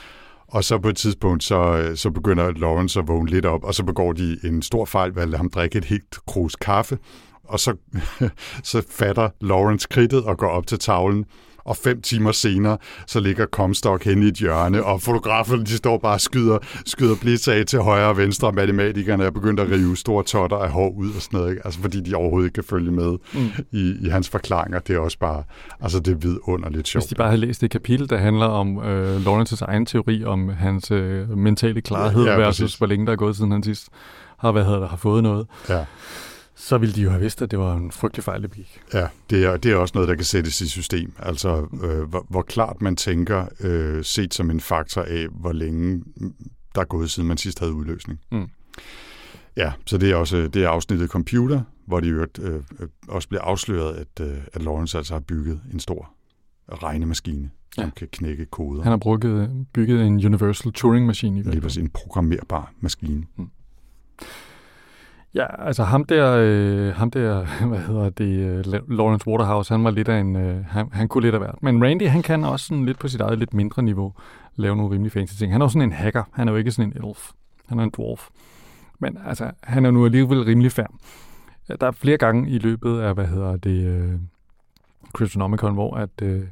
Og så på et tidspunkt, så, så begynder Lawrence at vågne lidt op, og så begår de en stor fejl ved at lade ham drikke et helt krus kaffe. Og så, [LAUGHS] så fatter Lawrence kridtet og går op til tavlen, og fem timer senere, så ligger Comstock hen i et hjørne, og fotograferne, de står bare og skyder, skyder blitz af til højre og venstre, og matematikerne er begyndt at rive store totter af hår ud og sådan noget, ikke? Altså, fordi de overhovedet ikke kan følge med mm. i, i hans forklaringer. Det er også bare, altså det er vidunderligt sjovt. Hvis de bare havde læst det kapitel, der handler om øh, Lawrences egen teori om hans øh, mentale klarhed ja, ja, versus præcis. hvor længe der er gået siden han sidst har, hvad hedder, har fået noget. Ja så ville de jo have vidst, at det var en frygtelig fejl, det begik. Ja, det er, det er også noget, der kan sættes i system. Altså, øh, hvor, hvor klart man tænker, øh, set som en faktor af, hvor længe der er gået, siden man sidst havde udløsning. Mm. Ja, så det er også det er afsnittet computer, hvor de øvrigt, øh, øh, også bliver afsløret, at, øh, at Lawrence altså har bygget en stor regnemaskine, som ja. kan knække koder. Han har brugt, bygget en Universal Turing-maskine. Lige en programmerbar maskine. Mm. Ja, altså ham der, øh, ham der, [LAUGHS] hvad hedder det, uh, Lawrence Waterhouse, han var lidt af en, øh, han, han kunne lidt af hvert. Men Randy, han kan også sådan lidt på sit eget lidt mindre niveau lave nogle rimelig fancy ting. Han er jo sådan en hacker, han er jo ikke sådan en elf. Han er en dwarf. Men altså, han er nu alligevel rimelig færm. Der er flere gange i løbet af, hvad hedder det, øh, Cryptonomicon, hvor at øh,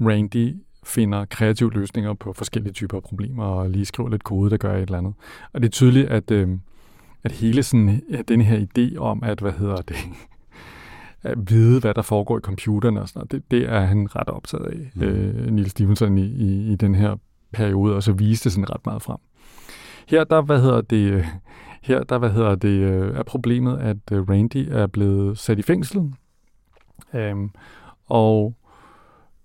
Randy finder kreative løsninger på forskellige typer af problemer, og lige skriver lidt kode, der gør et eller andet. Og det er tydeligt, at øh, at hele sådan, ja, den her idé om, at, hvad hedder det, [LAUGHS] at vide, hvad der foregår i computeren og sådan noget. Det, det er han ret optaget af, mm. øh, Neil Stevenson, i, i, i den her periode, og så viste det sådan ret meget frem. Her, der, hvad hedder det, her, der, hvad hedder det, øh, er problemet, at øh, Randy er blevet sat i fængsel. Um, og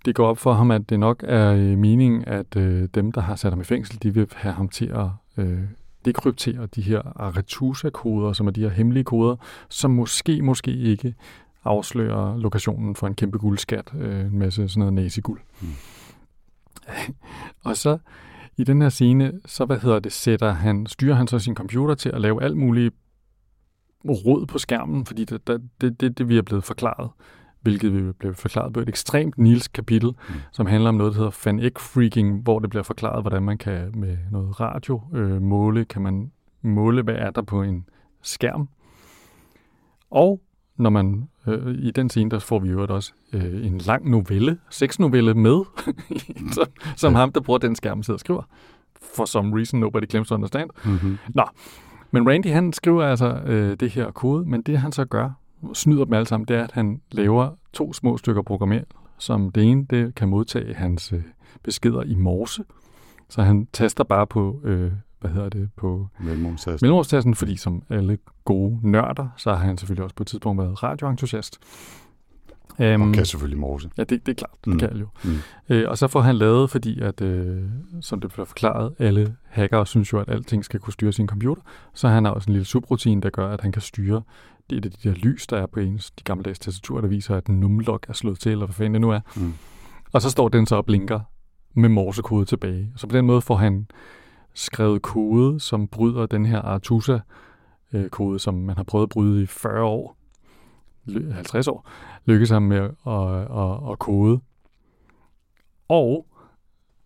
det går op for ham, at det nok er øh, meningen, at øh, dem, der har sat ham i fængsel, de vil have ham til at øh, dekryptere de her Aretusa-koder, som er de her hemmelige koder, som måske, måske ikke afslører lokationen for en kæmpe guldskat, øh, en masse sådan noget naziguld. Mm. [LAUGHS] og så i den her scene, så hvad hedder det, sætter han, styrer han så sin computer til at lave alt muligt råd på skærmen, fordi det, det, det, det, det vi er blevet forklaret hvilket vi blev forklaret på et ekstremt Niels kapitel, mm. som handler om noget, der hedder fan freaking hvor det bliver forklaret, hvordan man kan med noget radio øh, måle, kan man måle, hvad er der på en skærm. Og når man øh, i den scene, der får vi jo også øh, en lang novelle, sexnovelle med, [LAUGHS] som, som ja. ham, der bruger den skærm, sidder og skriver. For some reason, nobody claims to understand. Mm-hmm. Nå, men Randy, han skriver altså øh, det her kode, men det han så gør, snyder dem alle sammen, det er, at han laver to små stykker programmering, som det ene, det kan modtage hans øh, beskeder i morse. Så han taster bare på, øh, hvad hedder det, på mellemrumstasten, fordi som alle gode nørder, så har han selvfølgelig også på et tidspunkt været radioentusiast. Um, og kan selvfølgelig morse. Ja, det, det er klart, det mm. kan jo. Mm. Øh, og så får han lavet, fordi at, øh, som det bliver forklaret, alle hackere synes jo, at alting skal kunne styre sin computer, så han har også en lille subroutine, der gør, at han kan styre det er de der lys, der er på ens de gamle dags tastaturer, der viser, at numlock er slået til, eller hvad fanden det nu er. Mm. Og så står den så og blinker med morsekode tilbage. Så på den måde får han skrevet kode, som bryder den her Artusa-kode, som man har prøvet at bryde i 40 år, 50 år, lykkes ham med at, at, at kode. Og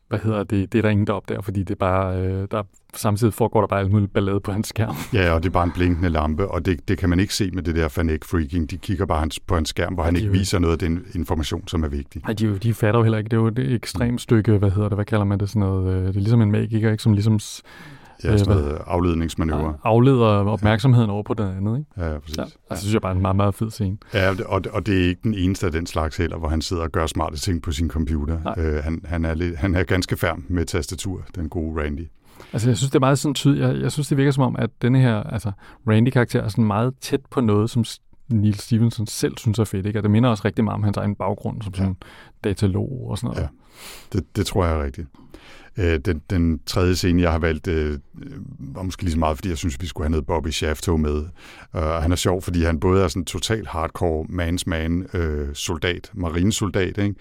hvad hedder det, det er der ingen, der opdager, fordi det er bare, øh, der samtidig foregår der bare alt muligt ballade på hans skærm. Ja, og det er bare en blinkende lampe, og det, det kan man ikke se med det der fanek freaking. De kigger bare hans, på hans skærm, hvor ja, han ikke viser noget af den information, som er vigtig. Nej, de, de fatter jo heller ikke. Det er jo et ekstremt stykke, hvad hedder det, hvad kalder man det, sådan noget, øh, det er ligesom en magiker, ikke, som ligesom Ja, sådan noget afledningsmanøvre. Afleder opmærksomheden over på det andet, ikke? Ja, præcis. Ja, altså, synes jeg bare er en meget, meget fed scene. Ja, og, og det er ikke den eneste af den slags heller, hvor han sidder og gør smarte ting på sin computer. Øh, han, han, er lidt, han er ganske færm med tastatur, den gode Randy. Altså, jeg synes, det er meget sådan tydeligt. Jeg, jeg synes, det virker som om, at denne her altså, Randy-karakter er sådan meget tæt på noget, som Neil Stevenson selv synes er fedt. Ikke? Og det minder også rigtig meget om hans egen baggrund som ja. sådan datalog og sådan noget. Ja, det, det tror jeg er rigtigt. Øh, den, den tredje scene, jeg har valgt, øh, var måske lige så meget, fordi jeg synes, vi skulle have noget Bobby Shafto med. Uh, han er sjov, fordi han både er sådan en total hardcore man's man øh, soldat, marinesoldat, ikke?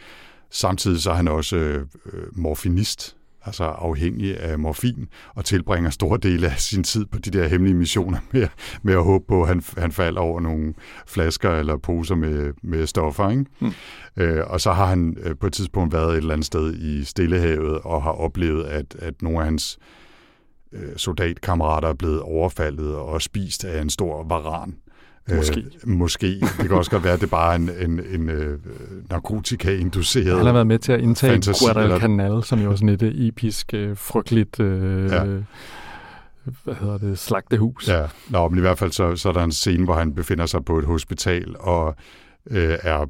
Samtidig så er han også øh, morfinist, altså afhængig af morfin, og tilbringer store dele af sin tid på de der hemmelige missioner med, med at håbe på, at han, han falder over nogle flasker eller poser med, med stoffer. Ikke? Mm. Øh, og så har han øh, på et tidspunkt været et eller andet sted i Stillehavet og har oplevet, at, at nogle af hans øh, soldatkammerater er blevet overfaldet og spist af en stor varan. Måske. Øh, måske. Det kan også godt være, at det bare er en, en, en øh, narkotika-induceret Han har været med til at indtage Guadalcanal, som jo er sådan et øh, episk, øh, frygteligt... Øh, ja hvad hedder det, slagtehus. Ja, Nå, men i hvert fald så, så er der en scene, hvor han befinder sig på et hospital og øh, er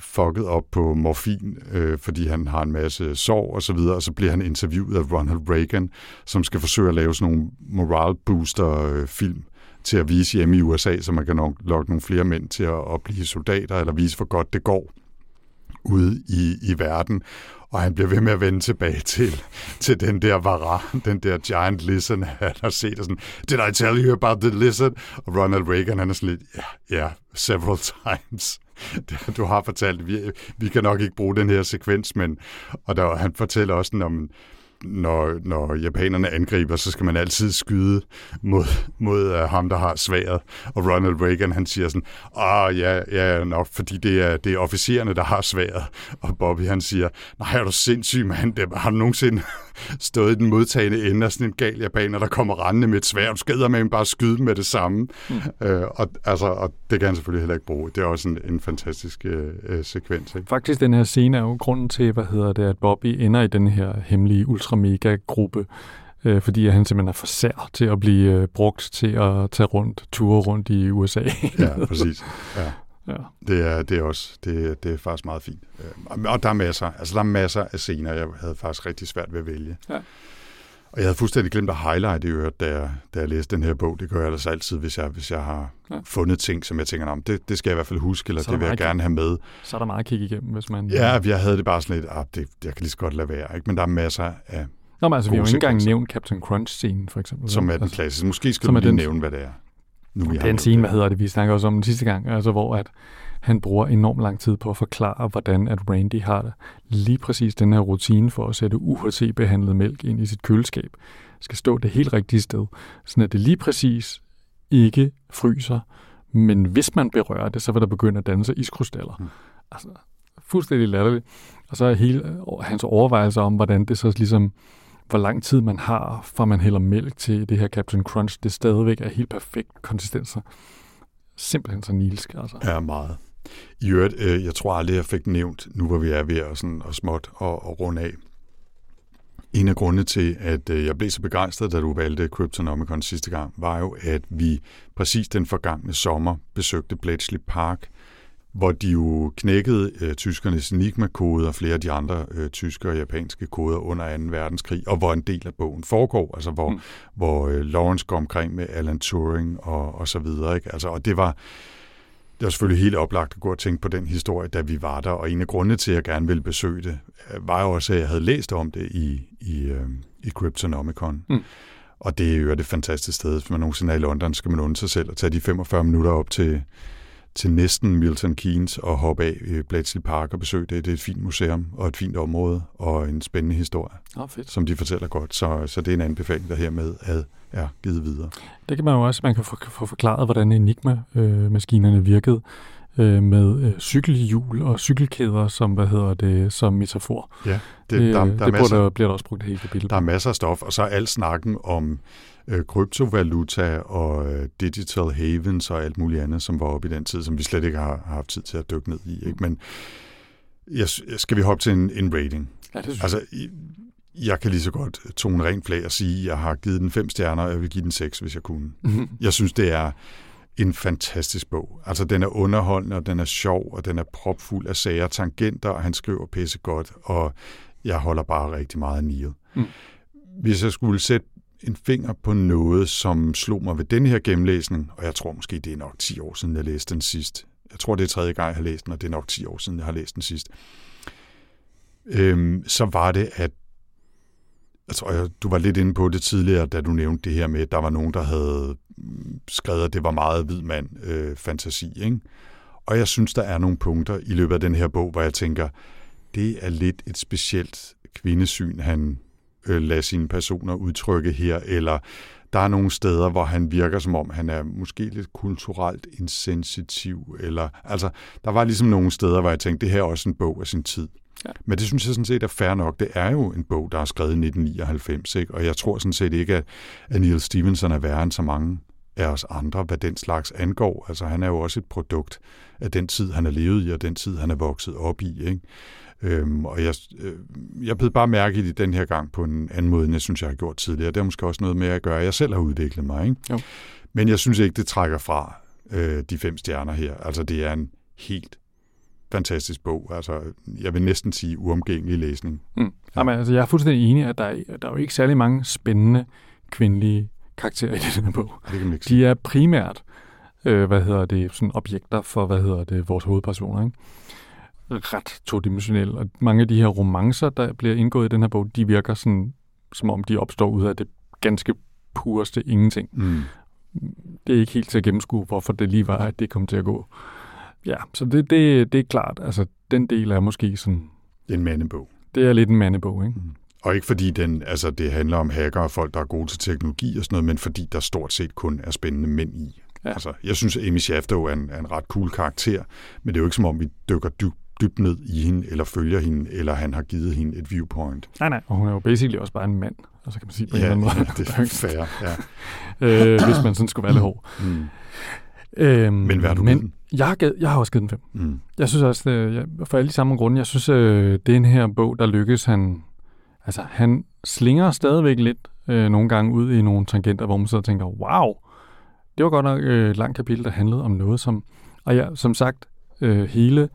fucket op på morfin, øh, fordi han har en masse sorg og så videre, og så bliver han interviewet af Ronald Reagan, som skal forsøge at lave sådan nogle moral booster øh, film til at vise hjemme i USA, så man kan nok lokke nogle flere mænd til at, at blive soldater, eller vise, hvor godt det går ude i, i verden. Og han bliver ved med at vende tilbage til, til den der varan, den der giant lizard, han har set. Og sådan, Did I tell you about the lizard? Og Ronald Reagan, han er sådan lidt, ja, yeah, yeah, several times. Du har fortalt, vi, vi kan nok ikke bruge den her sekvens, men og der, han fortæller også om, når, når japanerne angriber, så skal man altid skyde mod, mod uh, ham, der har sværet. Og Ronald Reagan, han siger sådan, ah ja, ja nok, fordi det er, det er officererne, der har sværet. Og Bobby, han siger, nej, er du sindssyg, mand, det, har du nogensinde stået i den modtagende ende af sådan en gal japaner, der kommer rendende med et svær, du skal med bare skyde med det samme. Mm. Uh, og, altså, og det kan han selvfølgelig heller ikke bruge. Det er også en, en fantastisk uh, sekvens. Ikke? Faktisk, den her scene er jo grunden til, hvad hedder det, at Bobby ender i den her hemmelige ultra-mega-gruppe, øh, fordi han simpelthen er for sær til at blive øh, brugt til at tage rundt, ture rundt i USA. ja, præcis. Ja. [LAUGHS] Ja. Det er, det er også det, det er faktisk meget fint. Øh, Og der er masser, altså der er masser af scener, jeg havde faktisk rigtig svært ved at vælge. Ja. Og jeg havde fuldstændig glemt at highlight i øvrigt, da jeg, da jeg læste den her bog. Det gør jeg ellers altid, hvis jeg, hvis jeg har Ja. fundet ting, som jeg tænker, "Nå, men det, det skal jeg i hvert fald huske, eller er det vil jeg gerne have med. Så er der meget at kigge igennem, hvis man... Ja, jeg havde det bare sådan lidt, ah, det, jeg kan lige så godt lade være. Ikke? Men der er masser af, Nå, men altså, vi har jo ikke engang nævnt Captain Crunch-scenen, for eksempel. som er den altså, klassiske. Måske skal du lige den- nævne, hvad det er. Nu, har Den scene, hvad hedder det, vi snakker også om den sidste gang, altså hvor at han bruger enormt lang tid på at forklare, hvordan at Randy har. Lige præcis den her rutine for at sætte UHT-behandlet mælk ind i sit køleskab, skal stå det helt rigtige sted, sådan at det lige præcis ikke fryser, men hvis man berører det, så vil der begynde at danne sig iskrystaller. Mm. Altså, fuldstændig latterligt. Og så er hele hans overvejelser om, hvordan det så ligesom, hvor lang tid man har, fra man hælder mælk til det her Captain Crunch, det stadigvæk er helt perfekt konsistenser. Simpelthen så nilsk, altså. Ja, meget. I øvrigt, øh, jeg tror aldrig, jeg fik nævnt, nu hvor vi er ved at, sådan, at småt og, og runde af. En af grundene til, at øh, jeg blev så begejstret, da du valgte Cryptonomicon sidste gang, var jo, at vi præcis den forgangne sommer besøgte Bletchley Park, hvor de jo knækkede øh, tyskernes Enigma-kode og flere af de andre øh, tyske og japanske koder under 2. verdenskrig, og hvor en del af bogen foregår, altså hvor, Mm. hvor øh, Lawrence går omkring med Alan Turing og, og så videre. Ikke? Altså, og det var, det var selvfølgelig helt oplagt at gå og tænke på den historie, da vi var der, og en af grundene til, at jeg gerne ville besøge det, øh, var jo også, at jeg havde læst om det i, i, øh, i Cryptonomicon. Mm. Og det er jo et fantastisk sted. Hvis man nogensinde er i London, skal man undre sig selv og tage de 45 minutter op til, til næsten Milton Keynes og hoppe af i Bletchley Park og besøge det. Det er et fint museum og et fint område og en spændende historie, Nå, fedt. som de fortæller godt. Så, så det er en anbefaling, der hermed er, er givet videre. Det kan man jo også, man kan få, få forklaret, hvordan Enigma-maskinerne virkede øh, med øh, cykelhjul og cykelkæder som, hvad hedder det, som metafor. Ja, det, Det, der, der, det er masser, burde, der, bliver der også brugt helt kapitel. Der er masser af stof, og så al snakken om øh, kryptovaluta og øh, digital havens og alt muligt andet, som var oppe i den tid, som vi slet ikke har, har haft tid til at dykke ned i. Ikke? Men jeg, skal vi hoppe til en, en rating? Ja, det synes Altså, i- jeg kan lige så godt tone rent flag og sige, at jeg har givet den fem stjerner, og jeg vil give den seks, hvis jeg kunne. jeg. [LAUGHS] Jeg synes, det er en fantastisk bog. Altså, den er underholdende, og den er sjov, og den er propfuld af sager og tangenter, og han skriver pisse godt, og jeg holder bare rigtig meget af Neil. Mm. Hvis jeg skulle sætte en finger på noget, som slog mig ved den her gennemlæsning, og jeg tror måske, det er nok 10 år siden, jeg læste den sidst. Jeg tror, det er tredje gang, jeg har læst den, og det er nok 10 år siden, jeg har læst den sidst. Øhm, så var det, at jeg tror, jeg, du var lidt inde på det tidligere, da du nævnte det her med, at der var nogen, der havde skrevet, at det var meget hvid mand øh, fantasi. Ikke? Og jeg synes, der er nogle punkter i løbet af den her bog, hvor jeg tænker, det er lidt et specielt kvindesyn, han øh, lader sine personer udtrykke her, eller der er nogle steder, hvor han virker som om, han er måske lidt kulturelt insensitiv, eller altså, der var ligesom nogle steder, hvor jeg tænkte, det her er også en bog af sin tid. Ja. Men det synes jeg sådan set er fair nok. Det er jo en bog, der er skrevet i 1999, ikke? og jeg tror sådan set ikke, at, at Neil Stevenson er værre end så mange af os andre, hvad den slags angår. Altså han er jo også et produkt af den tid, han er levet i, og den tid, han er vokset op i. Ikke? Øhm, og jeg, øh, jeg blev bare mærke i det den her gang på en anden måde, end jeg synes, jeg har gjort tidligere. Det har måske også noget med at gøre, at jeg selv har udviklet mig. Ikke? Jo. Men jeg synes ikke, det trækker fra øh, de fem stjerner her. Altså det er en helt fantastisk bog. Altså, jeg vil næsten sige uomgængelig læsning. Mm. Jamen, altså, jeg er fuldstændig enig, at der er, der er jo ikke særlig mange spændende kvindelige karakterer i den her bog. Det kan man ikke sige. De er primært, øh, hvad hedder det, sådan objekter for, hvad hedder det, vores hovedpersoner, ikke? Ret todimensionelle. Og mange af de her romancer, der bliver indgået i den her bog, de virker sådan, som om de opstår ud af det ganske pureste ingenting. Mm. Det er ikke helt til at gennemskue, hvorfor det lige var, at det kom til at gå. Ja, så det, det, det er klart. Altså, den del er måske sådan, en mandebog. det er lidt en mandebog, ikke? Og ikke fordi den, altså det handler om hacker og folk, der er gode til teknologi og sådan noget, men fordi der stort set kun er spændende mænd i. Ja. Altså, jeg synes, at Amy Shafter er en, er en ret cool karakter, men det er jo ikke som om, vi dykker dybt dybt ned i hende, eller følger hende, eller han har givet hende et viewpoint. Nej, nej. Og hun er jo basically også bare en mand, altså kan man sige på en Ja, eller anden måde. ja, det er [LAUGHS] fair. Ja. øh, hvis man sådan skulle være lidt hård. Mm. Øhm, Men hvad har du men jeg har, givet, jeg har også givet den fem. Mm. Jeg synes også, øh, jeg, for alle de samme grunde, jeg synes, øh, den her bog, der lykkes han, altså han slinger stadigvæk lidt øh, nogle gange ud i nogle tangenter, hvor man og tænker, wow, det var godt nok øh, et langt kapitel, der handlede om noget, som, og ja, som sagt, øh, hele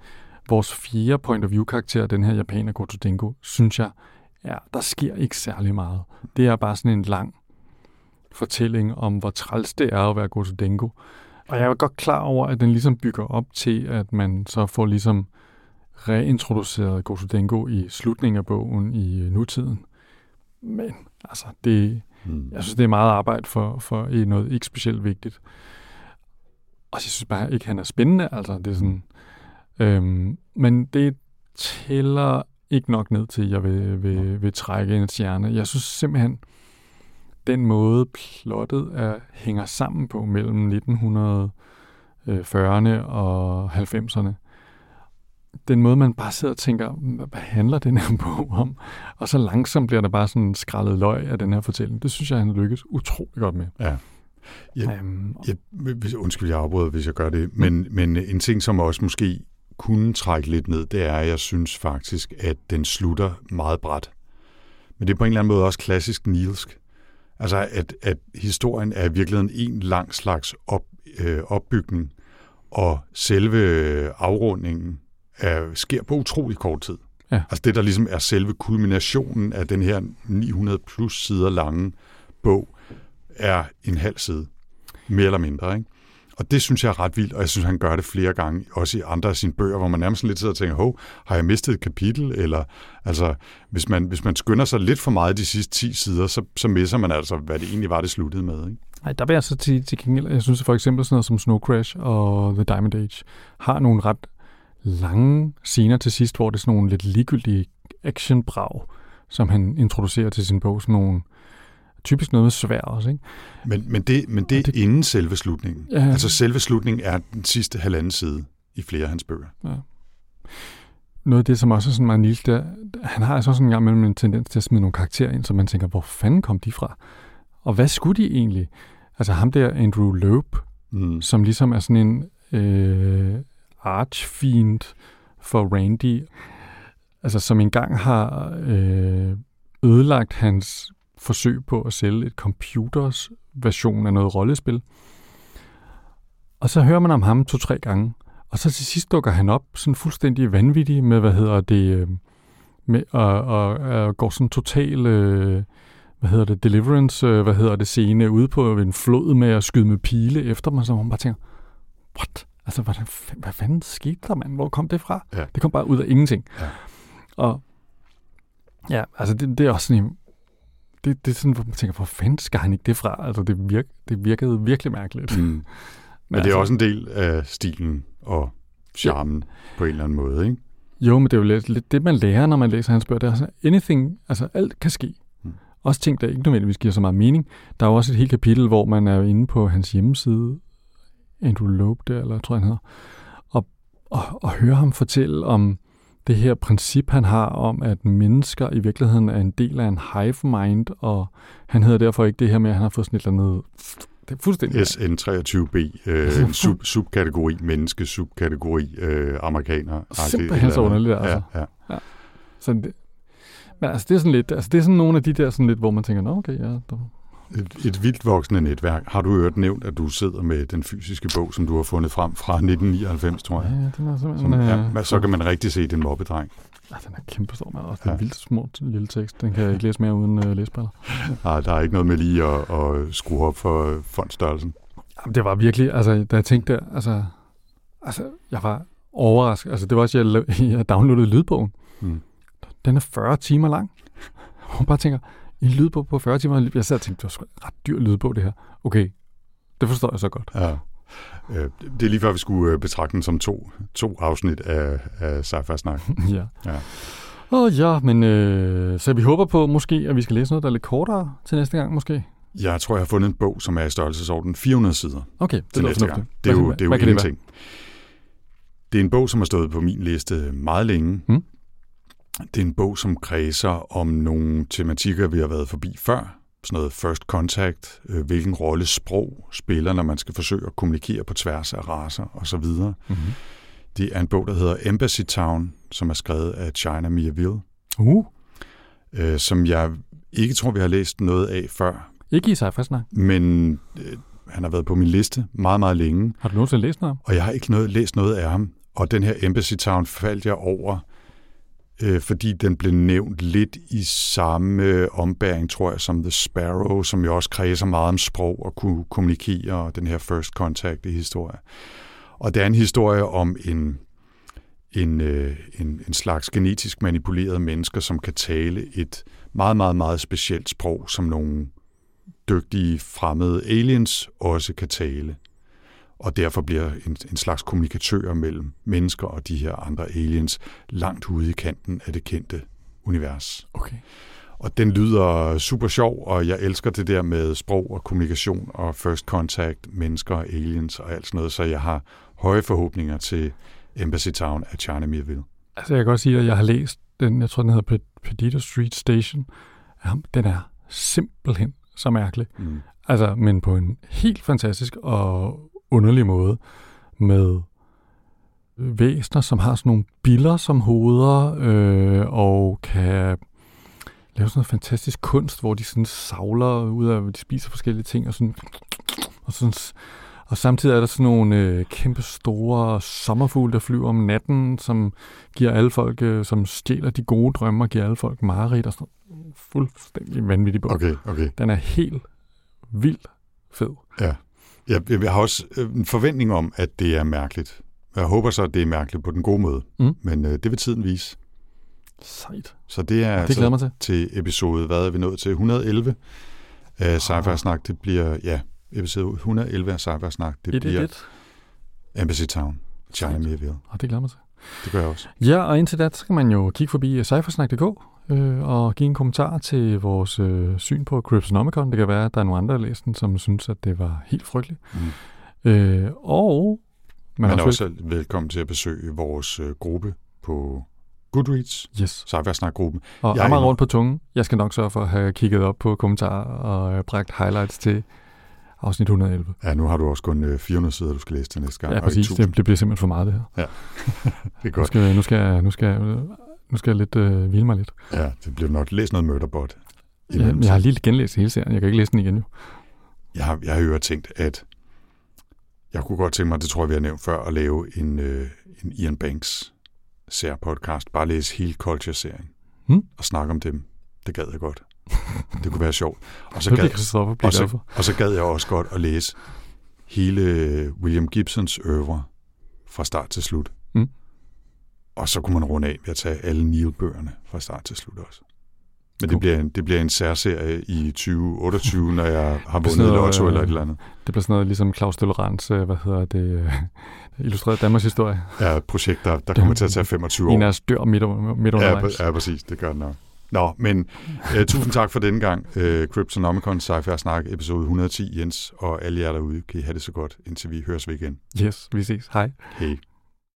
vores fire point of view karakter, den her japaner Goto Dengo, synes jeg, ja, der sker ikke særlig meget. Det er bare sådan en lang fortælling om, hvor træls det er at være Goto Dengo. Og jeg er godt klar over, at den ligesom bygger op til, at man så får ligesom reintroduceret Goto Dengo i slutningen af bogen i øh, nutiden. Men altså, det, Mm. jeg synes, det er meget arbejde for, for noget ikke specielt vigtigt. Og jeg synes bare ikke, han er spændende. Altså, det er sådan, øhm, men det tæller ikke nok ned til, at jeg vil, vil, vil trække en stjerne. Jeg synes simpelthen, den måde plottet er, hænger sammen på mellem 1940'erne og 90'erne, den måde, man bare sidder og tænker, hvad handler den her [LAUGHS] bog om? Og så langsomt bliver der bare sådan skrællet løg af den her fortælling. Det synes jeg, han lykkes utrolig godt med. Ja. Ja, Øhm, Jeg, undskyld, jeg afbryder, hvis jeg gør det. Men, men en ting, som også måske kunne trække lidt ned, det er, at jeg synes faktisk, at den slutter meget bræt. Men det er på en eller anden måde også klassisk nilsk. Altså, at, at historien er i virkeligheden en lang slags op, øh, opbygning, og selve afrundingen er, sker på utrolig kort tid. Ja. Altså det, der ligesom er selve kulminationen af den her 900 plus sider lange bog, er en halv side. Mere eller mindre, ikke? Og det synes jeg er ret vildt, og jeg synes, han gør det flere gange, også i andre af sine bøger, hvor man nærmest lidt sidder og tænker, hov, har jeg mistet et kapitel? Eller, altså, hvis man, hvis man skynder sig lidt for meget de sidste 10 sider, så, så misser man altså, hvad det egentlig var, det sluttede med, ikke? Nej, der vil jeg så til, til gengæld, jeg synes for eksempel sådan noget som Snow Crash og The Diamond Age, har nogle ret lange scener til sidst, hvor det er sådan nogle lidt ligegyldige actionbrag, som han introducerer til sin bog, sådan nogle typisk noget med svær også, ikke? Men, men det, men det er det- inden selve slutningen. Ja. Altså selve slutningen er den sidste halvanden side i flere af hans bøger. Noget af det, som også er sådan meget nils, det er, han har altså også en gang mellem en tendens til at smide nogle karakterer ind, så man tænker, hvor fanden kom de fra? Og hvad skulle de egentlig? Altså ham der, Andrew Loeb, Mm. som ligesom er sådan en øh, archfiend for Randy, altså som engang har øh, ødelagt hans forsøg på at sælge et computers version af noget rollespil. Og så hører man om ham to-tre gange, og så til sidst dukker han op sådan fuldstændig vanvittig med, hvad hedder det, øh, med, og, og, og går sådan total, øh, hvad hedder det, deliverance, øh, hvad hedder det, scene ude på en flod med at skyde med pile efter mig, så man bare tænker, what? Altså, hvad, hvad fanden skete der, mand? Hvor kom det fra? Ja. Det kom bare ud af ingenting. Ja. Og ja, altså, det, det er også sådan en, det, det er sådan, hvor man tænker, hvor fanden skal han ikke det fra? Altså, det, virk, det virkede virkelig mærkeligt. Mm. [LAUGHS] Men det er altså- også en del af stilen og charmen på en eller anden måde, ikke? Jo, men det er jo lidt, lidt det, man lærer, når man læser hans bøger. Det er sådan, anything, altså alt kan ske. Mm. Også ting, der ikke nødvendigvis giver så meget mening. Der er jo også et helt kapitel, hvor man er inde på hans hjemmeside, Andrew Loeb der, eller tror jeg, han hedder, og, og, og høre ham fortælle om det her princip, han har om, at mennesker i virkeligheden er en del af en hive mind, og han hedder derfor ikke det her med, at han har fået sådan et eller andet... Det er fuldstændig... SN23B, øh, en sub, subkategori, menneske, subkategori, øh, amerikaner. Simpelthen så underligt, altså. Ja, ja. Så det, men altså, det er sådan lidt, altså, det er sådan nogle af de der, sådan lidt, hvor man tænker, nå, okay, ja, der, Et, et vildt voksende netværk. Har du hørt nævnt, at du sidder med den fysiske bog, som du har fundet frem fra 1999, tror jeg? ja, den er simpelthen... Som, ja, så kan man rigtig se den mobbedreng. Ja, den er kæmpe stor, man. Også det er Ja. en vildt små lille tekst. Den kan jeg ikke læse mere uden øh, læsbriller. Nej, [LAUGHS] der er ikke noget med lige at, at skrue op for øh, fondstørrelsen. Jamen, det var virkelig, altså, da jeg tænkte altså, altså, jeg var overrasket. Altså, det var også, jeg, [LAUGHS] jeg downloadede lydbogen. Mm. Den er 40 timer lang. [LAUGHS] Og bare tænker, en lydbog på 40 timer, jeg sad og tænkte, det var ret dyr lydbog, det her. Okay, det forstår jeg så godt. Ja. Øh, Det er lige før, vi skulle øh, betragte den som to, to afsnit af, af sci-fi snak. [LAUGHS] ja. Ja. Åh ja, men øh, så vi håber på måske, at vi skal læse noget, der er lidt kortere til næste gang måske. Jeg tror, jeg har fundet en bog, som er i størrelsesorden 400 sider Okay, det til næste gang. Det er jo, det er jo kan det ingenting. Det er en bog, som har stået på min liste meget længe. Mm. Det er en bog, som kredser om nogle tematikker, vi har været forbi før. Sådan noget first contact, øh, hvilken rolle sprog spiller, når man skal forsøge at kommunikere på tværs af raser osv. Mm-hmm. Det er en bog, der hedder Embassy Town, som er skrevet af China Miéville, Uh, øh, som jeg ikke tror, vi har læst noget af før, ikke i sci snak. men øh, han har været på min liste meget, meget længe, Har du nogensinde læst noget om? og jeg har ikke noget, læst noget af ham. Og den her Embassy Town faldt jeg over, øh, fordi den blev nævnt lidt i samme øh, ombæring, tror jeg, som The Sparrow, som jo også kredser meget om sprog og kunne kommunikere, og den her first contact i historie. Og det er en historie om en, en, øh, en, en slags genetisk manipuleret mennesker, som kan tale et meget, meget, meget specielt sprog, som nogle dygtige fremmede aliens også kan tale. Og derfor bliver en, en slags kommunikatør mellem mennesker og de her andre aliens langt ude i kanten af det kendte univers. Okay. Og den lyder super sjov, og jeg elsker det der med sprog og kommunikation og first contact, mennesker og aliens og alt sådan noget, så jeg har høje forhåbninger til Embassy Town af China Mirville. Altså, jeg kan godt sige, at jeg har læst den, jeg tror, den hedder Petito Street Station. Den er simpelthen så mærkelig. Mm. Altså, men på en helt fantastisk og underlig måde med væsner, som har sådan nogle biller som hoveder, øh, og kan lave sådan noget fantastisk kunst, hvor de sådan savler ud af, de spiser forskellige ting, og sådan, og sådan og samtidig er der sådan nogle øh, kæmpe store sommerfugle, der flyver om natten, som giver alle folk, øh, som stjæler de gode drømme, og giver alle folk mareridt og sådan Fuldstændig vanvittig bog. Okay, okay. Den er helt vildt fed. Ja. Jeg, jeg har også øh, en forventning om, at det er mærkeligt. Jeg håber så, at det er mærkeligt på den gode måde. Mm. Men øh, det vil tiden vise. Sejt. Så det er det mig til. til episode, hvad er vi nået til? 111 af sci Snak. Det bliver, ja, episode 111 af sci Snak. Det 1, bliver 1. Embassy Town, China Mirville. Og det glæder mig til. Det gør jeg også. Ja, og indtil da, så kan man jo kigge forbi cyphersnak.dk øh, og give en kommentar til vores øh, syn på Cryptonomicon. Det kan være, at der er nogle andre, der læste den, som synes, at det var helt frygteligt. Mm. Øh, og man, man er også vel... velkommen til at besøge vores øh, gruppe på Goodreads, yes. Cybersnak-gruppen. Og jeg er meget rundt på tungen. Jeg skal nok sørge for at have kigget op på kommentarer og øh, bragt highlights til afsnit 111. Ja, nu har du også kun 400 øh, sider, du skal læse til næste gang. Ja, præcis. Det, det bliver simpelthen for meget, det her. Ja, [LAUGHS] det er godt. Nu skal, nu skal, nu skal, nu skal jeg lidt øh, hvile mig lidt. Ja, det bliver nok læst noget Murderbot. Ja, jeg har lige genlæst hele serien. Jeg kan ikke læse den igen jo. Jeg har, jeg har jo tænkt, at jeg kunne godt tænke mig, det tror jeg, vi har nævnt før, at lave en, øh, en Ian Banks podcast. Bare læse hele Culture-serien. Hmm? Og snakke om dem. Det gad jeg godt. Det kunne være sjovt. Og så, gad, og, så, og så gad jeg også godt at læse hele William Gibsons øvre fra start til slut. Og så kunne man runde af ved at tage alle Neil-bøgerne fra start til slut også. Men det bliver, en, det bliver en særserie i 2028, når jeg [LAUGHS] har vundet lotto eller et eller andet. Det bliver sådan noget ligesom Claus Delorans, øh, hvad hedder det, øh, illustreret Danmarks historie. Ja, et projekt, der, der kommer til at tage 25 år. En af os dør midt, midt undervejs. Ja, ja, præcis, det gør det nok. Nå, men uh, tusind tak for denne gang. Uh, Cryptonomicon Sci-Fi Snak, episode 110, Jens, og alle jer derude, kan I have det så godt, indtil vi høres ved igen. Yes, vi ses. Hej. Hej.